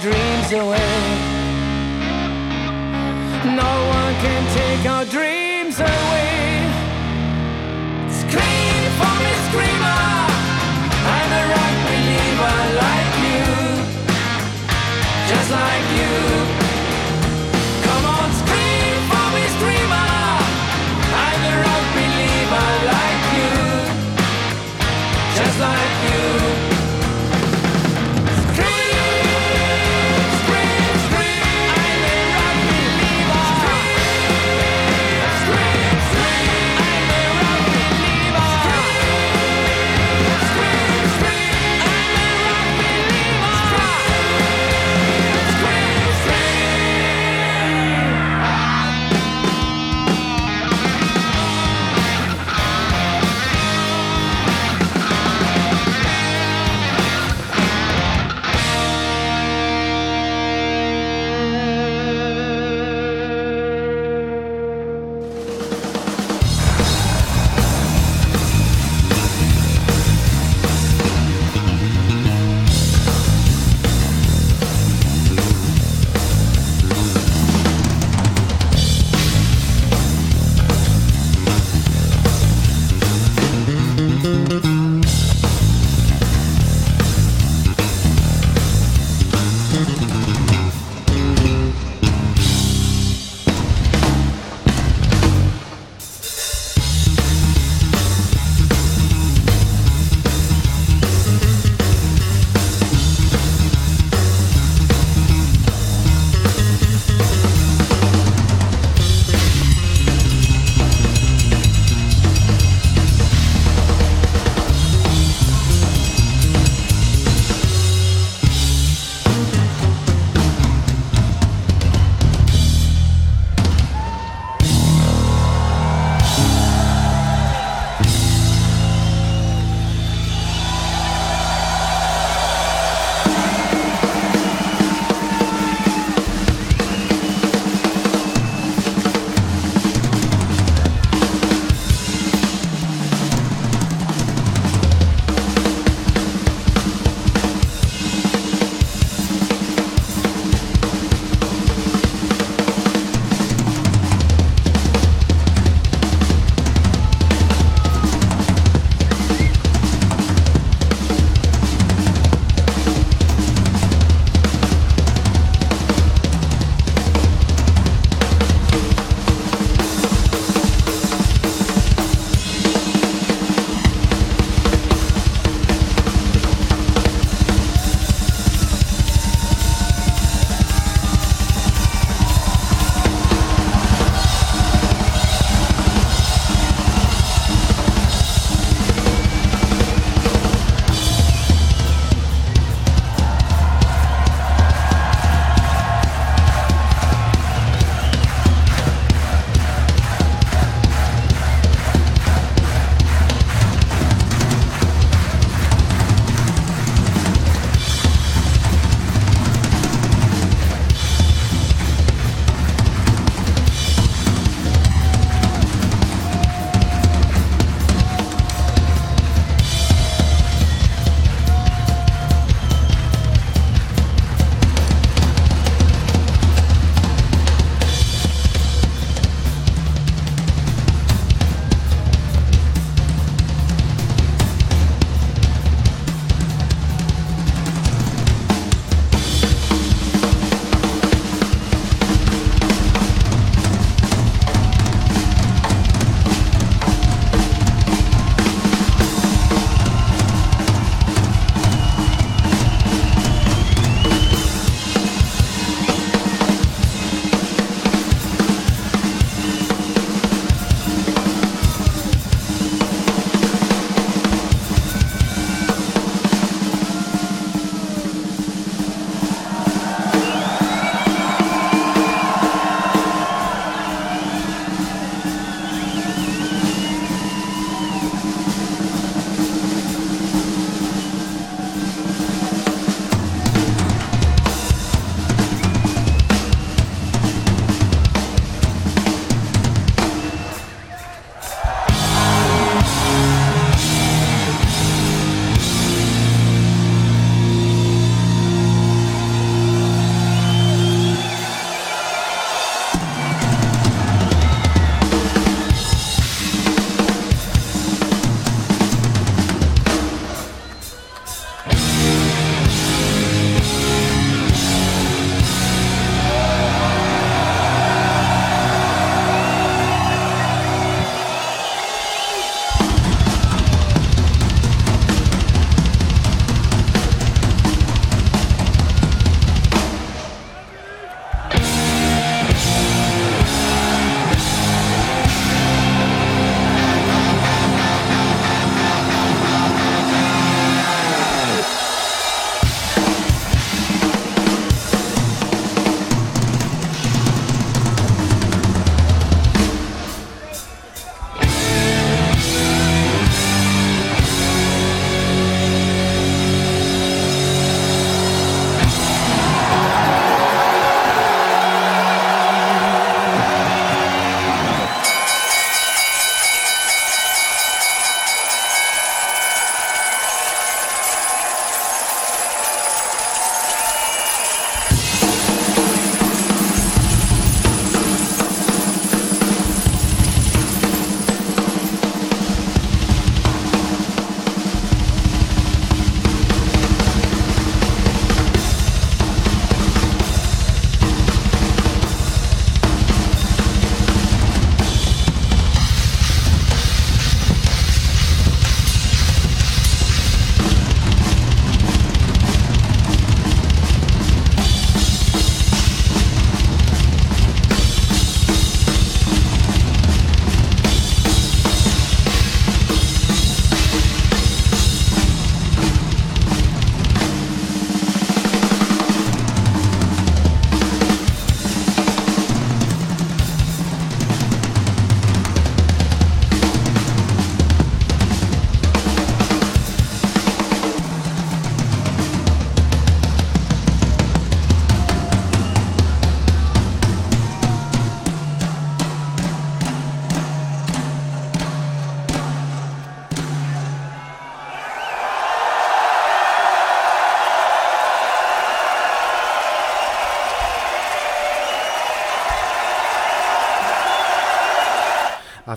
dreams away. No one can take our dreams away. Scream for me, screamer. I'm a rock believer like you, just like you.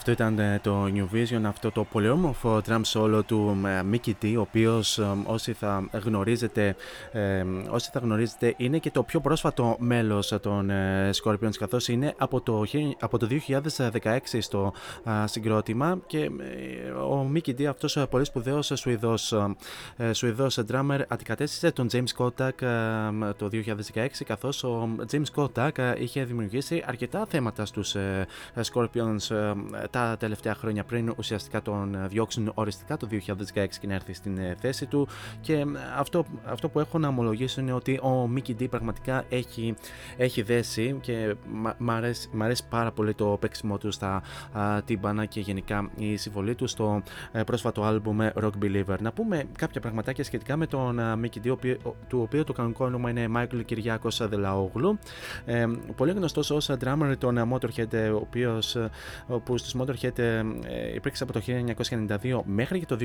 Αυτό ήταν ε, το New Vision, αυτό το πολύ όμορφο drum solo του ε, Mickey D, ο οποίος ε, όσοι θα γνωρίζετε, όσοι θα γνωρίζετε είναι και το πιο πρόσφατο μέλος των Scorpions καθώς είναι από το, από το 2016 στο συγκρότημα και ο Mickey D αυτός πολύ σπουδαίος Σουηδός, Σουηδός drummer αντικατέστησε τον James Kotak το 2016 καθώς ο James Kotak είχε δημιουργήσει αρκετά θέματα στους Scorpions τα τελευταία χρόνια πριν ουσιαστικά τον διώξουν οριστικά το 2016 και να έρθει στην ε, θέση του και αυτό, αυτό που έχω να ομολογήσω είναι ότι ο Mickey D πραγματικά έχει, έχει δέσει και μ' αρέσει, αρέσει πάρα πολύ το παίξιμό του στα τύμπανα και γενικά η συμβολή του στο ε, πρόσφατο άλμπουμ Rock Believer. Να πούμε κάποια πραγματάκια σχετικά με τον Mickey D, του οποίου το κανονικό όνομα είναι Michael Κυριάκος Δελαόγλου. Ε, πολύ γνωστός ως drummer των Motorhead, ο οποίος, που στους Motorhead ε, υπήρξε από το 1992 μέχρι και το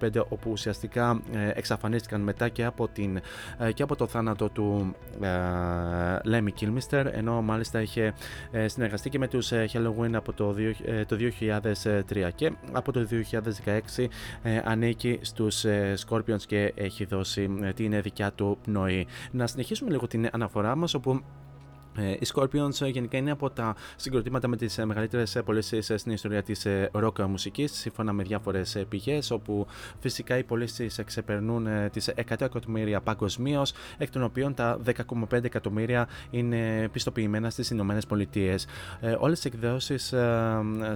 2015 όπου ουσιαστικά ε, εξαφανίστηκαν μετά και από, την, ε, και από το θάνατο του Lemmy Kilmister ενώ μάλιστα είχε συνεργαστεί και με τους Halloween από το, το 2003 και από το 2016 ανήκει στους Scorpions και έχει δώσει την δικιά του πνοή. Να συνεχίσουμε λίγο την αναφορά μας όπου ε, οι Scorpions ε, γενικά είναι από τα συγκροτήματα με τις ε, μεγαλύτερες πωλήσει στην ιστορία της rock μουσικής, σύμφωνα με διάφορες πηγές, όπου φυσικά οι πωλήσει ξεπερνούν τις 100 εκατομμύρια παγκοσμίως, εκ των οποίων τα 10,5 εκατομμύρια είναι πιστοποιημένα στις Ηνωμένες Πολιτείες. Όλες τις εκδόσεις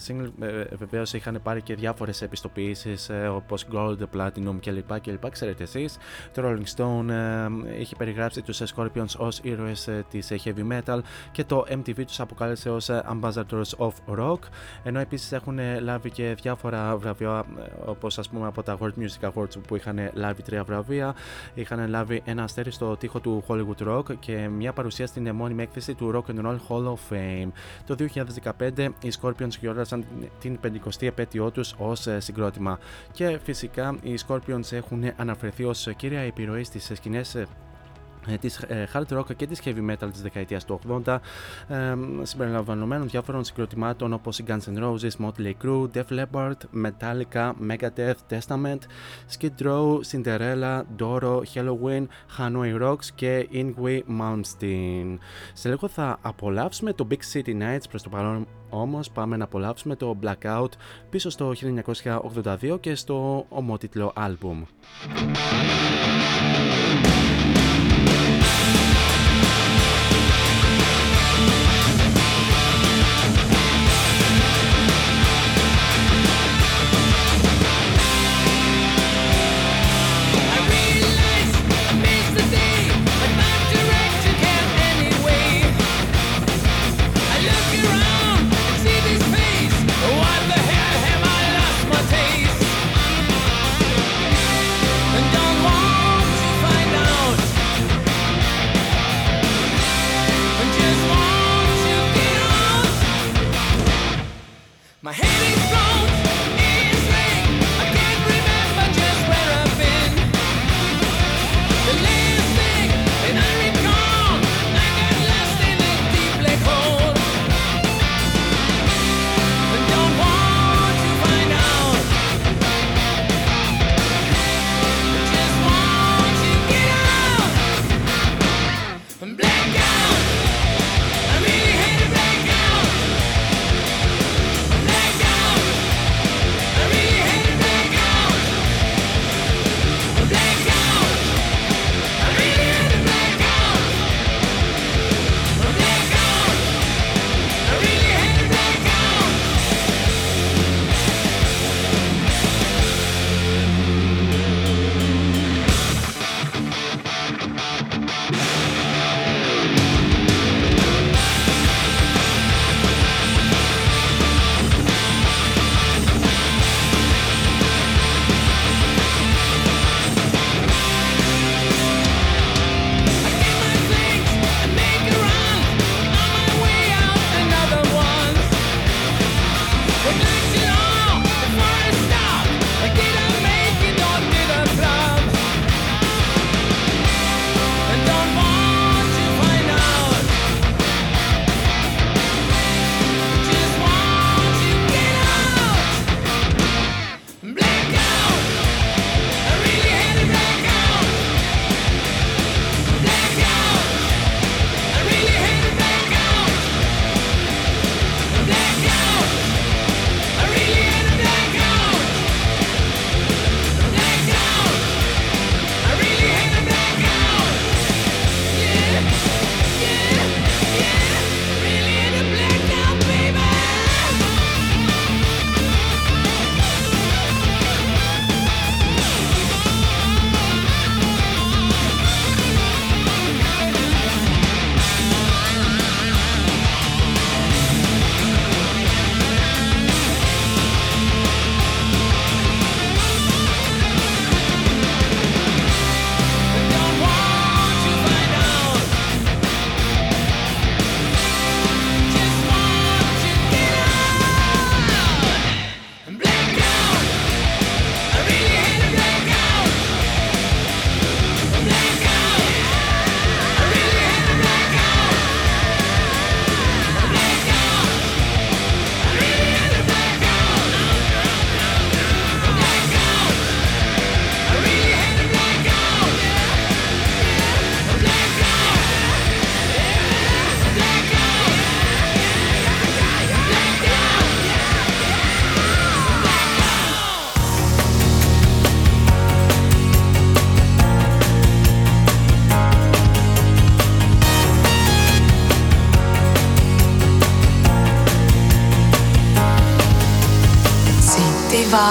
single βεβαίως είχαν πάρει και διάφορες επιστοποιήσει όπως Gold, Platinum κλπ. κλπ. Ξέρετε εσείς, το Rolling Stone είχε περιγράψει τους Scorpions ως ήρωες της heavy metal και το MTV τους αποκάλεσε ως ε, Ambassadors of Rock ενώ επίσης έχουν ε, λάβει και διάφορα βραβεία ε, όπως ας πούμε από τα World Music Awards που είχαν λάβει τρία βραβεία είχαν λάβει ένα αστέρι στο τοίχο του Hollywood Rock και μια παρουσία στην μόνιμη έκθεση του Rock and Roll Hall of Fame. Το 2015 οι Scorpions γιόρτασαν την 50η επέτειό τους ως συγκρότημα και φυσικά οι Scorpions έχουν αναφερθεί ως κύρια επιρροή στις σκηνές ε, της ε, hard rock και της heavy metal της δεκαετίας του 80 ε, συμπεριλαμβανομένων διάφορων συγκροτημάτων όπως οι Guns N' Roses, Motley Crue, Def Leppard, Metallica, Megadeth, Testament, Skid Row, Cinderella, Doro, Halloween, Hanoi Rocks και Ingwe Malmsteen. Σε λίγο θα απολαύσουμε το Big City Nights προς το παρόν όμως πάμε να απολαύσουμε το Blackout πίσω στο 1982 και στο ομότιτλο άλμπουμ.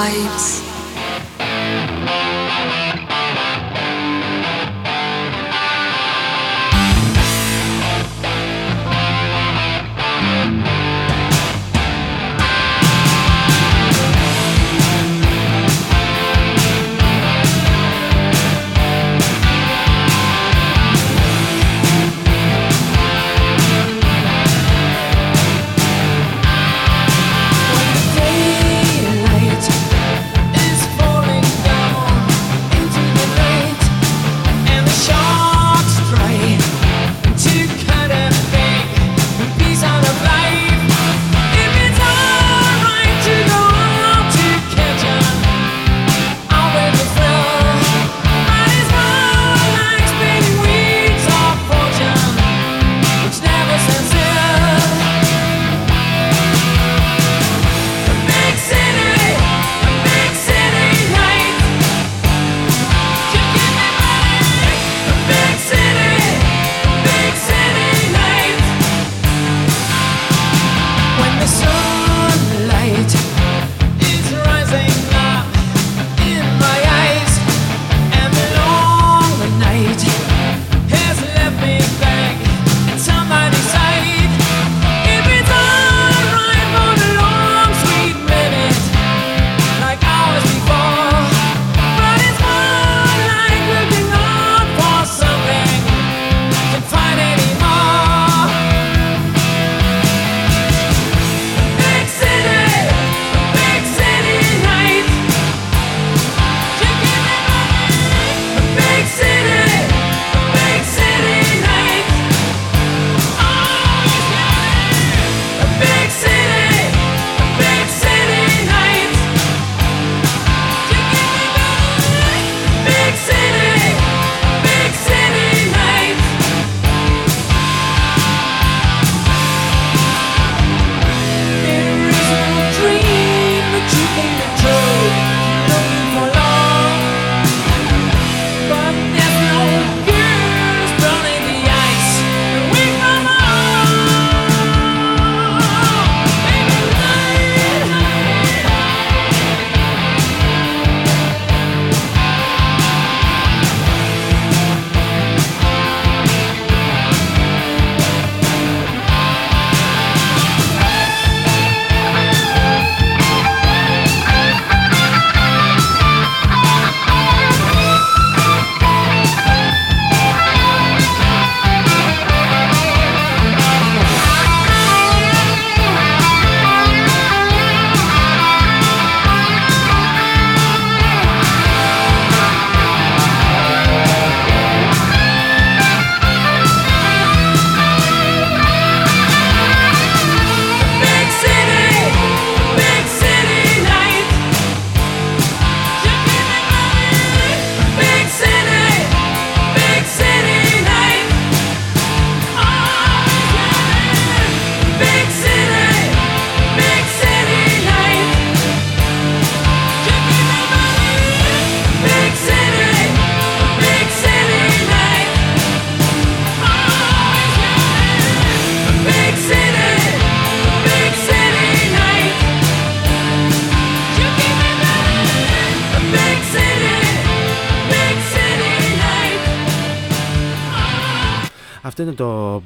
Vibes.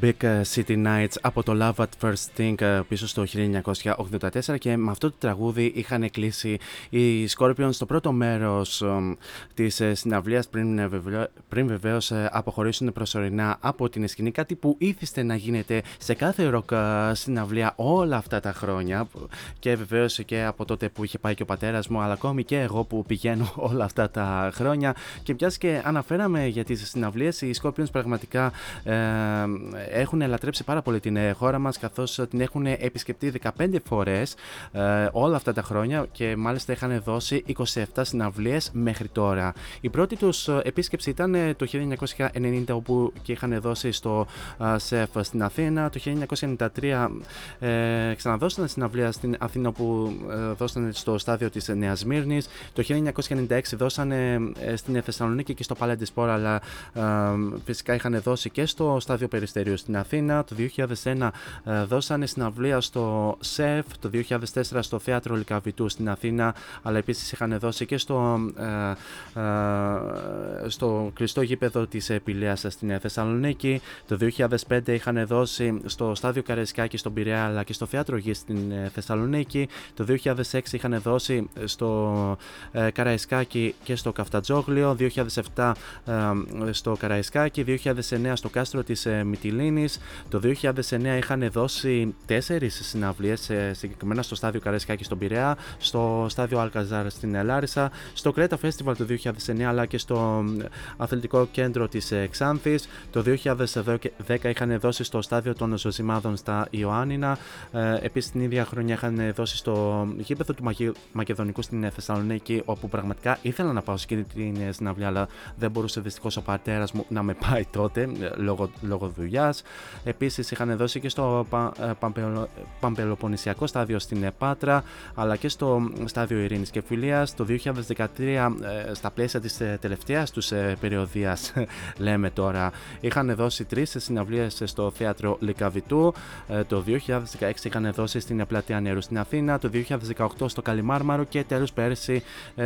Είναι το Big City Nights από το Love at First Think ε, πίσω στο 1984 και με αυτό το τραγούδι είχαν κλείσει οι Scorpions στο πρώτο μέρος ε, της ε, συναυλίας πριν, ε, βεβαιώ- πριν βεβαίως ε, αποχωρήσουν προσωρινά από την σκηνή. Κάτι που ήθιστε να γίνεται σε κάθε ροκ ε, συναυλία όλα αυτά τα χρόνια και βεβαίως και από τότε που είχε πάει και ο πατέρας μου αλλά ακόμη και εγώ που πηγαίνω όλα αυτά τα χρόνια. Και μιας και αναφέραμε για τις συναυλίες οι Scorpions πραγματικά ε, έχουν ελατρέψει πάρα πολύ την ε, χώρα μας καθώς την έχουν επισκεπτεί 15 φορές ε, όλα αυτά τα χρόνια και μάλιστα είχαν δώσει 27 συναυλίες μέχρι τώρα. Η πρώτη τους ε, επίσκεψη ήταν ε, το 1990 όπου και είχαν δώσει στο ε, ΣΕΦ στην Αθήνα. Το 1993 ε, ξαναδώσαν συναυλία στην Αθήνα όπου ε, δώσανε στο στάδιο της Νέας Μύρνης. Το 1996 δώσανε ε, στην Θεσσαλονίκη και στο Παλέντες Σπόρα αλλά ε, φυσικά είχαν δώσει και στο στάδιο Περιστερίου στην Αθήνα. Το 2001 ε, δώσανε συναυλία στο ΣΕΦ. Το 2004 στο Θέατρο Λικαβητού στην Αθήνα. Αλλά επίσης είχαν δώσει και στο, ε, ε, στο κλειστό γήπεδο της Επιλέας στην Θεσσαλονίκη. Το 2005 είχαν δώσει στο στάδιο Καρεσκάκη στον Πειραιά αλλά και στο Θέατρο Γης στην Θεσσαλονίκη. Το 2006 είχαν δώσει στο Καραϊσκάκη και στο Καφτατζόγλιο. 2007 στο Καραϊσκάκη. 2009 στο κάστρο της ε, Μυτιλίνης. Το 2009 είχαν δώσει τέσσερις συναυλίες, ε, συγκεκριμένα στο στάδιο Καραϊσκάκη στον Πειραιά, στο στάδιο Αλκαζάρ στην Ελάρισα, στο Κρέτα Festival το 2009 αλλά και στο αθλητικό κέντρο της ε, Ξάνθης. Το 2010 είχαν δώσει στο στάδιο των Ζωζημάδων στα Ιωάννινα. Επίσης την ίδια χρονιά είχαν δώσει στο γήπεδο του Μακεδονικού στην Θεσσαλονίκη όπου πραγματικά ήθελα να πάω σε εκείνη την συναυλία αλλά δεν μπορούσε δυστυχώς ο πατέρας μου να με πάει τότε λόγω, λόγω δουλειάς. Επίσης είχαν δώσει και στο πα, παμπελο, Παμπελοποννησιακό στάδιο στην Πάτρα αλλά και στο στάδιο Ειρήνης και Φιλίας. Το 2013, στα πλαίσια της τελευταίας τους περιοδίας, λέμε τώρα, είχαν δώσει τρεις συναυλίες στο θέατρο Λικαβητού. Το 2016 είχαν δώσει στην Πλατεία Νερού στην Αθήνα. Το 2018 στο Καλιμάρμαρο και τέλος πέρσι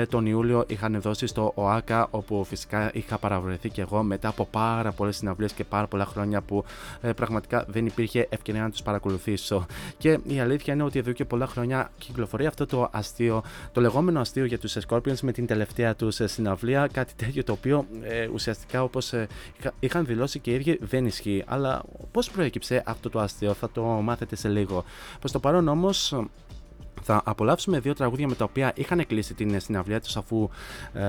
τον Ιούλιο είχαν δώσει στο ΟΑΚΑ όπου φυσικά είχα παραβρεθεί και εγώ μετά από πάρα πολλές συναυλίες και πάρα πολλά χρόνια που ε, πραγματικά δεν υπήρχε ευκαιρία να τους παρακολουθήσω. Και η αλήθεια είναι ότι εδώ και πολλά χρόνια κυκλοφορεί αυτό το αστείο, το λεγόμενο αστείο για τους Scorpions με την τελευταία τους ε, συναυλία. Κάτι τέτοιο το οποίο ε, ουσιαστικά όπως ε, είχαν δηλώσει και οι ίδιοι δεν ισχύει. Αλλά πώς προέκυψε αυτό το αστείο, θα το μάθετε σε λίγο. Προς το παρόν όμως θα απολαύσουμε δύο τραγούδια με τα οποία είχαν κλείσει την συναυλία τους αφού, ε,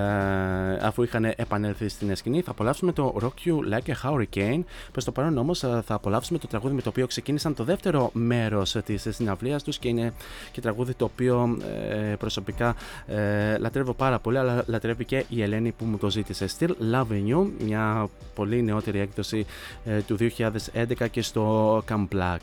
αφού είχαν επανέλθει στην σκηνή. Θα απολαύσουμε το Rock You Like a Hurricane. Προς το παρόν όμως θα απολαύσουμε το τραγούδι με το οποίο ξεκίνησαν το δεύτερο μέρος της συναυλίας τους και είναι και τραγούδι το οποίο ε, προσωπικά ε, λατρεύω πάρα πολύ, αλλά λατρεύει και η Ελένη που μου το ζήτησε. Still Loving You, μια πολύ νεότερη έκδοση ε, του 2011 και στο Come Black.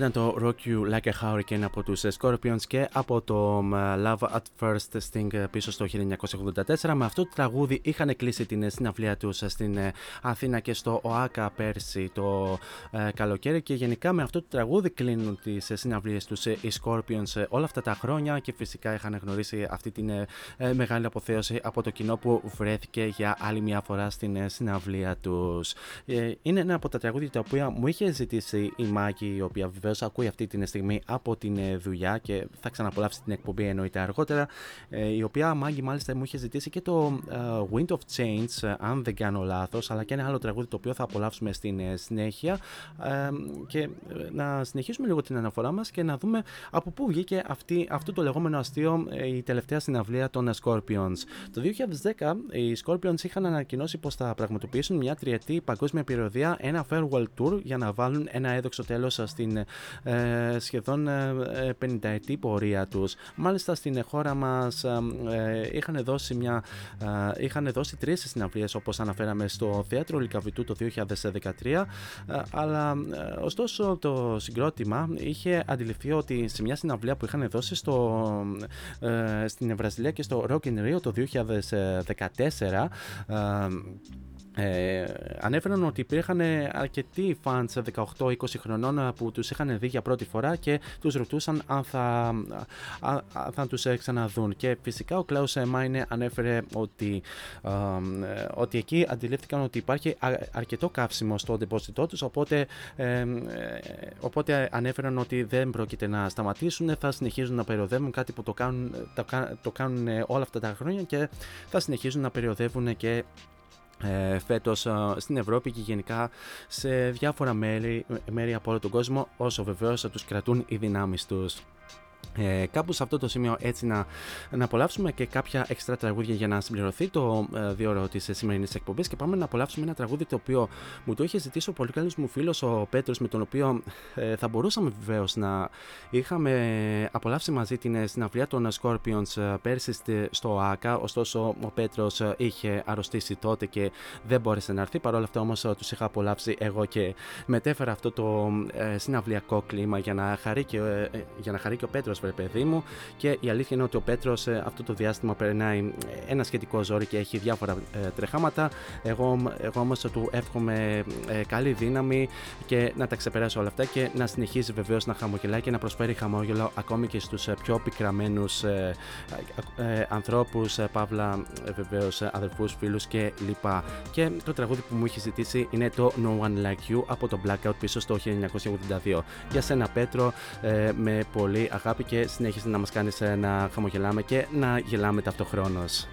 Ήταν το Rock You Like a Hurricane από τους Scorpions και από το ε, Love at First Sting ε, πίσω στο 1984. Με αυτό το τραγούδι είχαν κλείσει την συναυλία τους στην ε, Αθήνα και στο ΟΑΚΑ πέρσι το ε, καλοκαίρι και γενικά με αυτό το τραγούδι κλείνουν τις ε, συναυλίες τους ε, οι Scorpions ε, όλα αυτά τα χρόνια και φυσικά είχαν γνωρίσει αυτή την ε, ε, μεγάλη αποθέωση από το κοινό που βρέθηκε για άλλη μια φορά στην ε, συναυλία τους. Ε, είναι ένα από τα τραγούδια τα οποία μου είχε ζητήσει η Μάκη η οποία βεβαίως ακούει αυτή τη στιγμή από την ε, δουλειά και θα ξαναπολαύσει την εκπομπή εννοείται αργότερα. Ε, η οποία Μάγκη μάλιστα μου είχε ζητήσει και το ε, Wind of Change, ε, αν δεν κάνω λάθος, αλλά και ένα άλλο τραγούδι το οποίο θα απολαύσουμε στην ε, συνέχεια. Ε, και ε, να συνεχίσουμε λίγο την αναφορά μας και να δούμε από πού βγήκε αυτή, αυτό το λεγόμενο αστείο ε, η τελευταία συναυλία των Scorpions. Το 2010 οι Scorpions είχαν ανακοινώσει πως θα πραγματοποιήσουν μια τριετή παγκόσμια περιοδία, ένα farewell tour για να βάλουν ένα έδοξο τέλος στην ε, σχεδόν ε, 50 ετή πορεία τους. Μάλιστα στην χώρα μας ε, είχαν δώσει, μια, ε, είχαν δώσει τρεις συναυλίες όπως αναφέραμε στο Θέατρο Λικαβητού το 2013 ε, αλλά ε, ωστόσο το συγκρότημα είχε αντιληφθεί ότι σε μια συναυλία που είχαν δώσει στο, ε, στην Βραζιλία και στο Rock in Rio το 2014 ε, ανέφεραν ότι υπήρχαν αρκετοί fans 18-20 χρονών ε, που τους είχαν δει για πρώτη φορά και τους ρωτούσαν αν θα, αν, αν θα τους ε, ξαναδούν. Και φυσικά ο Klaus Meine ανέφερε ότι, ε, ε, ότι εκεί αντιλήφθηκαν ότι υπάρχει α- αρκετό καύσιμο στο ντεπόζιτό τους οπότε, ε, ε, οπότε ανέφεραν ότι δεν πρόκειται να σταματήσουν θα συνεχίζουν να περιοδεύουν κάτι που το κάνουν, το, κα- το κάνουν ε, όλα αυτά τα χρόνια και θα συνεχίζουν να περιοδεύουν και ε, φέτος ε, στην Ευρώπη και γενικά σε διάφορα μέρη, μέρη από όλο τον κόσμο όσο βεβαίως θα τους κρατούν οι δυνάμεις τους. Ε, κάπου σε αυτό το σημείο έτσι να, να απολαύσουμε και κάποια εξτρά τραγούδια για να συμπληρωθεί το ε, δύο ώρο της σημερινής εκπομπής και πάμε να απολαύσουμε ένα τραγούδι το οποίο μου το είχε ζητήσει ο πολύ καλός μου φίλος ο Πέτρος, με τον οποίο ε, θα μπορούσαμε βεβαίως να είχαμε απολαύσει μαζί την συναυλία των Scorpions ε, πέρσι στο ΆΚΑ. Ωστόσο, ο Πέτρος ε, είχε αρρωστήσει τότε και δεν μπόρεσε να έρθει. Παρ' όλα αυτά, όμως, τους είχα απολαύσει εγώ και μετέφερα αυτό το ε, συναυλιακό κλίμα για να χαρεί και, ε, για να χαρεί και ο Πέτρος, βρε παιδί μου. Και η αλήθεια είναι ότι ο Πέτρος αυτό το διάστημα περνάει ένα σχετικό ζόρι και έχει διάφορα ε, τρεχάματα. Εγώ, εγώ όμως του εύχομαι ε, καλή δύναμη και να τα ξεπεράσει όλα αυτά και να συνεχίσει βεβαίως να χαμογελάει και να προσφέρει χαμόγελο ακόμη και στους πιο πικραμένους ε, ε, ανθρώπους, ε, παύλα ε, βεβαίως αδερφού, φίλους και λοιπά. Και το τραγούδι που μου είχε ζητήσει είναι το No One Like You από το Blackout πίσω στο 1982. Για σένα, Πέτρο, ε, με πολύ αγάπη και συνέχισε να μας κάνει να χαμογελάμε και να γελάμε ταυτοχρόνως.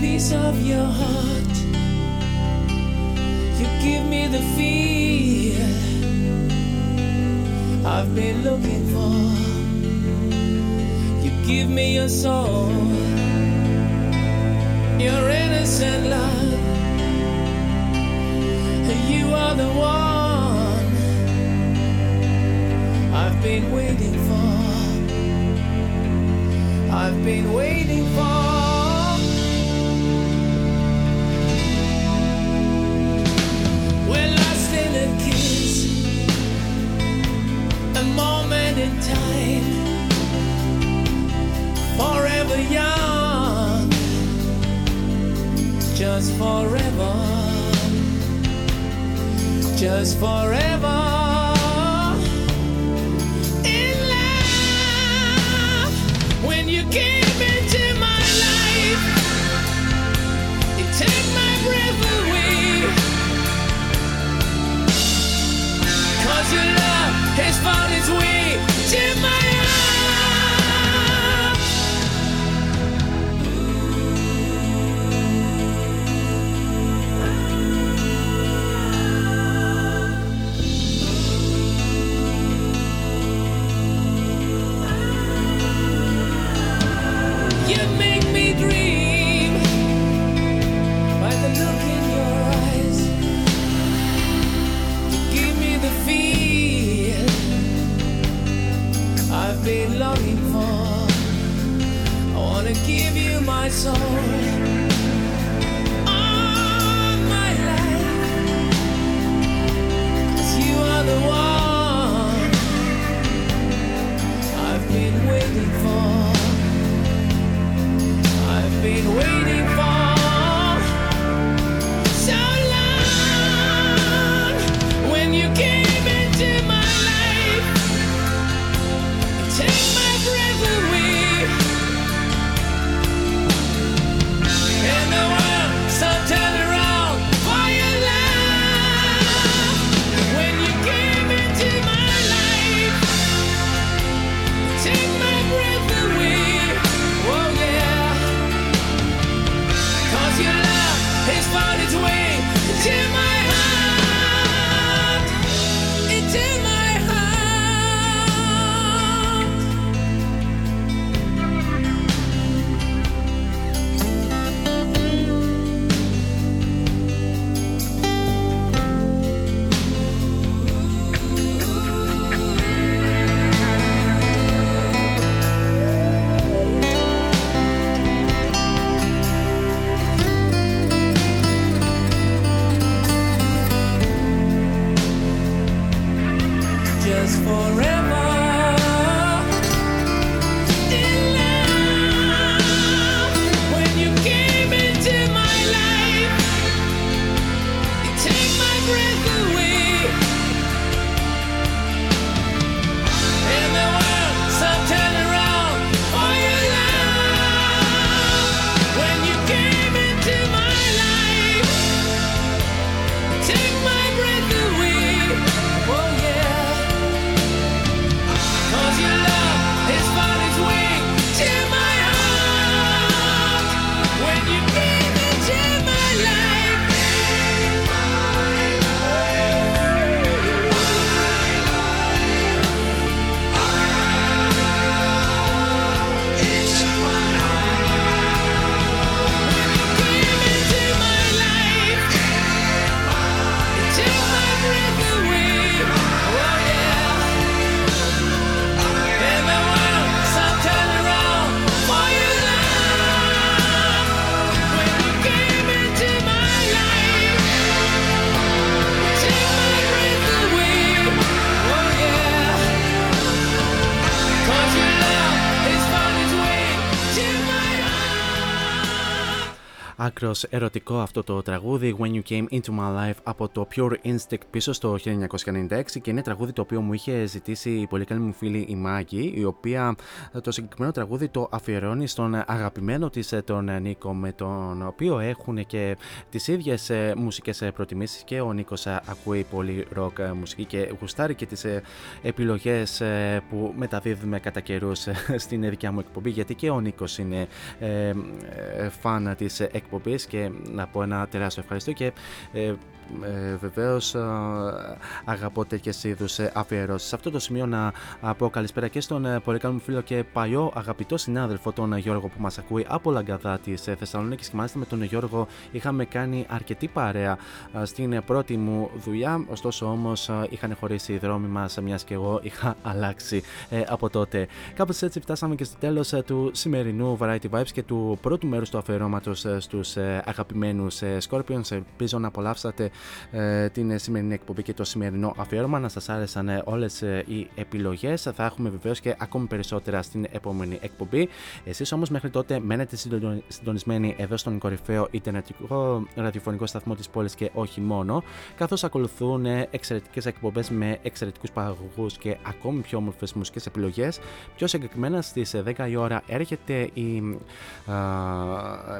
Piece of your heart. You give me the feel I've been looking for. You give me your soul, your innocent love. You are the one I've been waiting for. I've been waiting for. In time, forever young, just forever, just forever. In love, when you came into my life, my breath your love his father's we Jim, Άκρος ερωτικό αυτό το τραγούδι When You Came Into My Life από το Pure Instinct πίσω στο 1996 και είναι τραγούδι το οποίο μου είχε ζητήσει η πολύ καλή μου φίλη η Μάγκη η οποία το συγκεκριμένο τραγούδι το αφιερώνει στον αγαπημένο της τον Νίκο με τον οποίο έχουν και τις ίδιες μουσικές προτιμήσεις και ο Νίκος ακούει πολύ ροκ μουσική και γουστάρει και τις επιλογές που μεταδίδουμε κατά καιρούς στην δικιά μου εκπομπή γιατί και ο Νίκος είναι φάνα της εκπομπής και να πω ένα τεράστιο ευχαριστώ και ε, ε, Βεβαίω αγαπώ τέτοιες είδους αφιερώσεις. Σε αυτό το σημείο να πω καλησπέρα και στον ε, πολύ καλό μου φίλο και παλιό αγαπητό συνάδελφο, τον Γιώργο που μας ακούει από Λαγκαδά της ε, Θεσσαλονίκης. Και μάλιστα με τον Γιώργο είχαμε κάνει αρκετή παρέα στην πρώτη μου δουλειά. Ωστόσο όμως είχαν χωρίσει οι δρόμοι μας, μιας και εγώ είχα αλλάξει από τότε. Κάπως έτσι φτάσαμε και στο τέλος του σημερινού Variety Vibes και του πρώτου μέρους του αφιερώματος στους αγαπημένους Scorpions. Ελπίζω να απολαύσατε ε, την σημερινή εκπομπή και το σημερινό αφιέρωμα. Να σας άρεσαν ε, όλες οι επιλογές. Θα έχουμε βεβαίως και ακόμη περισσότερα στην επόμενη εκπομπή. Εσείς όμως μέχρι τότε μένετε συντονισμένοι εδώ στον κορυφαίο Ιντερνετικό ραδιοφωνικό σταθμό της πόλης και όχι μόνο, καθώς ακολουθούν εξαιρετικές εκπομπές με εξαιρετικούς παραγωγούς και ακόμη πιο όμορφες μουσικές επιλογές. Πιο συγκεκριμένα στις 10 η ώρα έρχεται η α,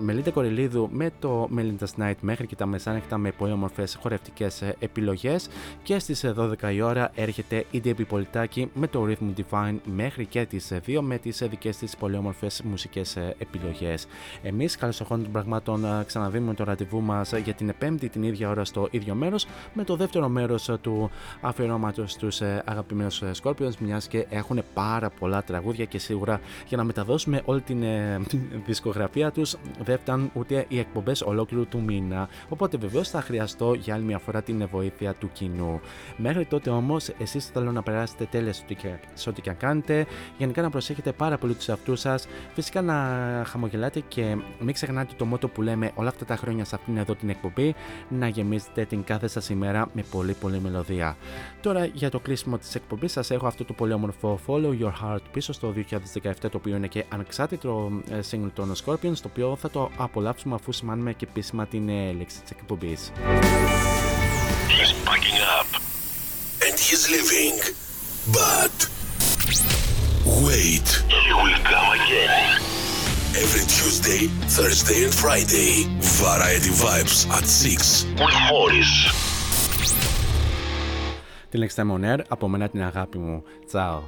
Μελίτα Κορελίδου με το Melinda's Night μέχρι και τα μεσάνυχτα με πολύ όμορφες χορευτικές ε, επιλογές. Και στις 12 ε, η ώρα έρχεται η Ντέμπι Πολιτάκη με το Rhythm Divine μέχρι και τις 2 ε, με τις δικές της πολύ όμορφε μουσικέ επιλογές. Εμείς, καλώ χρόνο των πραγμάτων, ξαναδίνουμε το ραντεβού μας για την Πέμπτη την ίδια ώρα στο ίδιο μέρος με το δεύτερο μέρος του αφιερώματος στους αγαπημένους Scorpions, μιας και έχουν πάρα πολλά τραγούδια και σίγουρα για να μεταδώσουμε όλη την δισκογραφία τους δεν φτάνουν ούτε οι εκπομπές ολόκληρου του μήνα. Οπότε βεβαίως θα χρειαστώ για άλλη μια φορά την βοήθεια του κοινού. Μέχρι τότε όμως, εσείς θέλω να περάσετε τέλεια σε ό,τι και αν κάνετε. Γενικά να προσέχετε πάρα πολύ τους εαυτούς σας. Φυσικά να χαμογελάτε και μην ξεχνάτε το μότο που λέμε όλα αυτά τα χρόνια σε αυτήν εδώ την εκπομπή. Να γεμίζετε την κάθε σας ημέρα με πολύ πολύ μελωδία. Τώρα για το κλείσιμο της εκπομπής σας έχω αυτό το πολύ όμορφο Follow Your Heart πίσω στο 2017 το οποίο είναι και ανεξάρτητο ε, single των Scorpions το οποίο θα το απολαύσουμε αφού σημάνουμε και επίσημα την έλεξη της εκπομπής. He's packing up. And he's leaving. But. Wait. He will come again. Every Tuesday, Thursday, and Friday. Variety Vibes at 6 with Morris. Την λέξη Μονέρ, από μένα την αγάπη μου. Τσάω.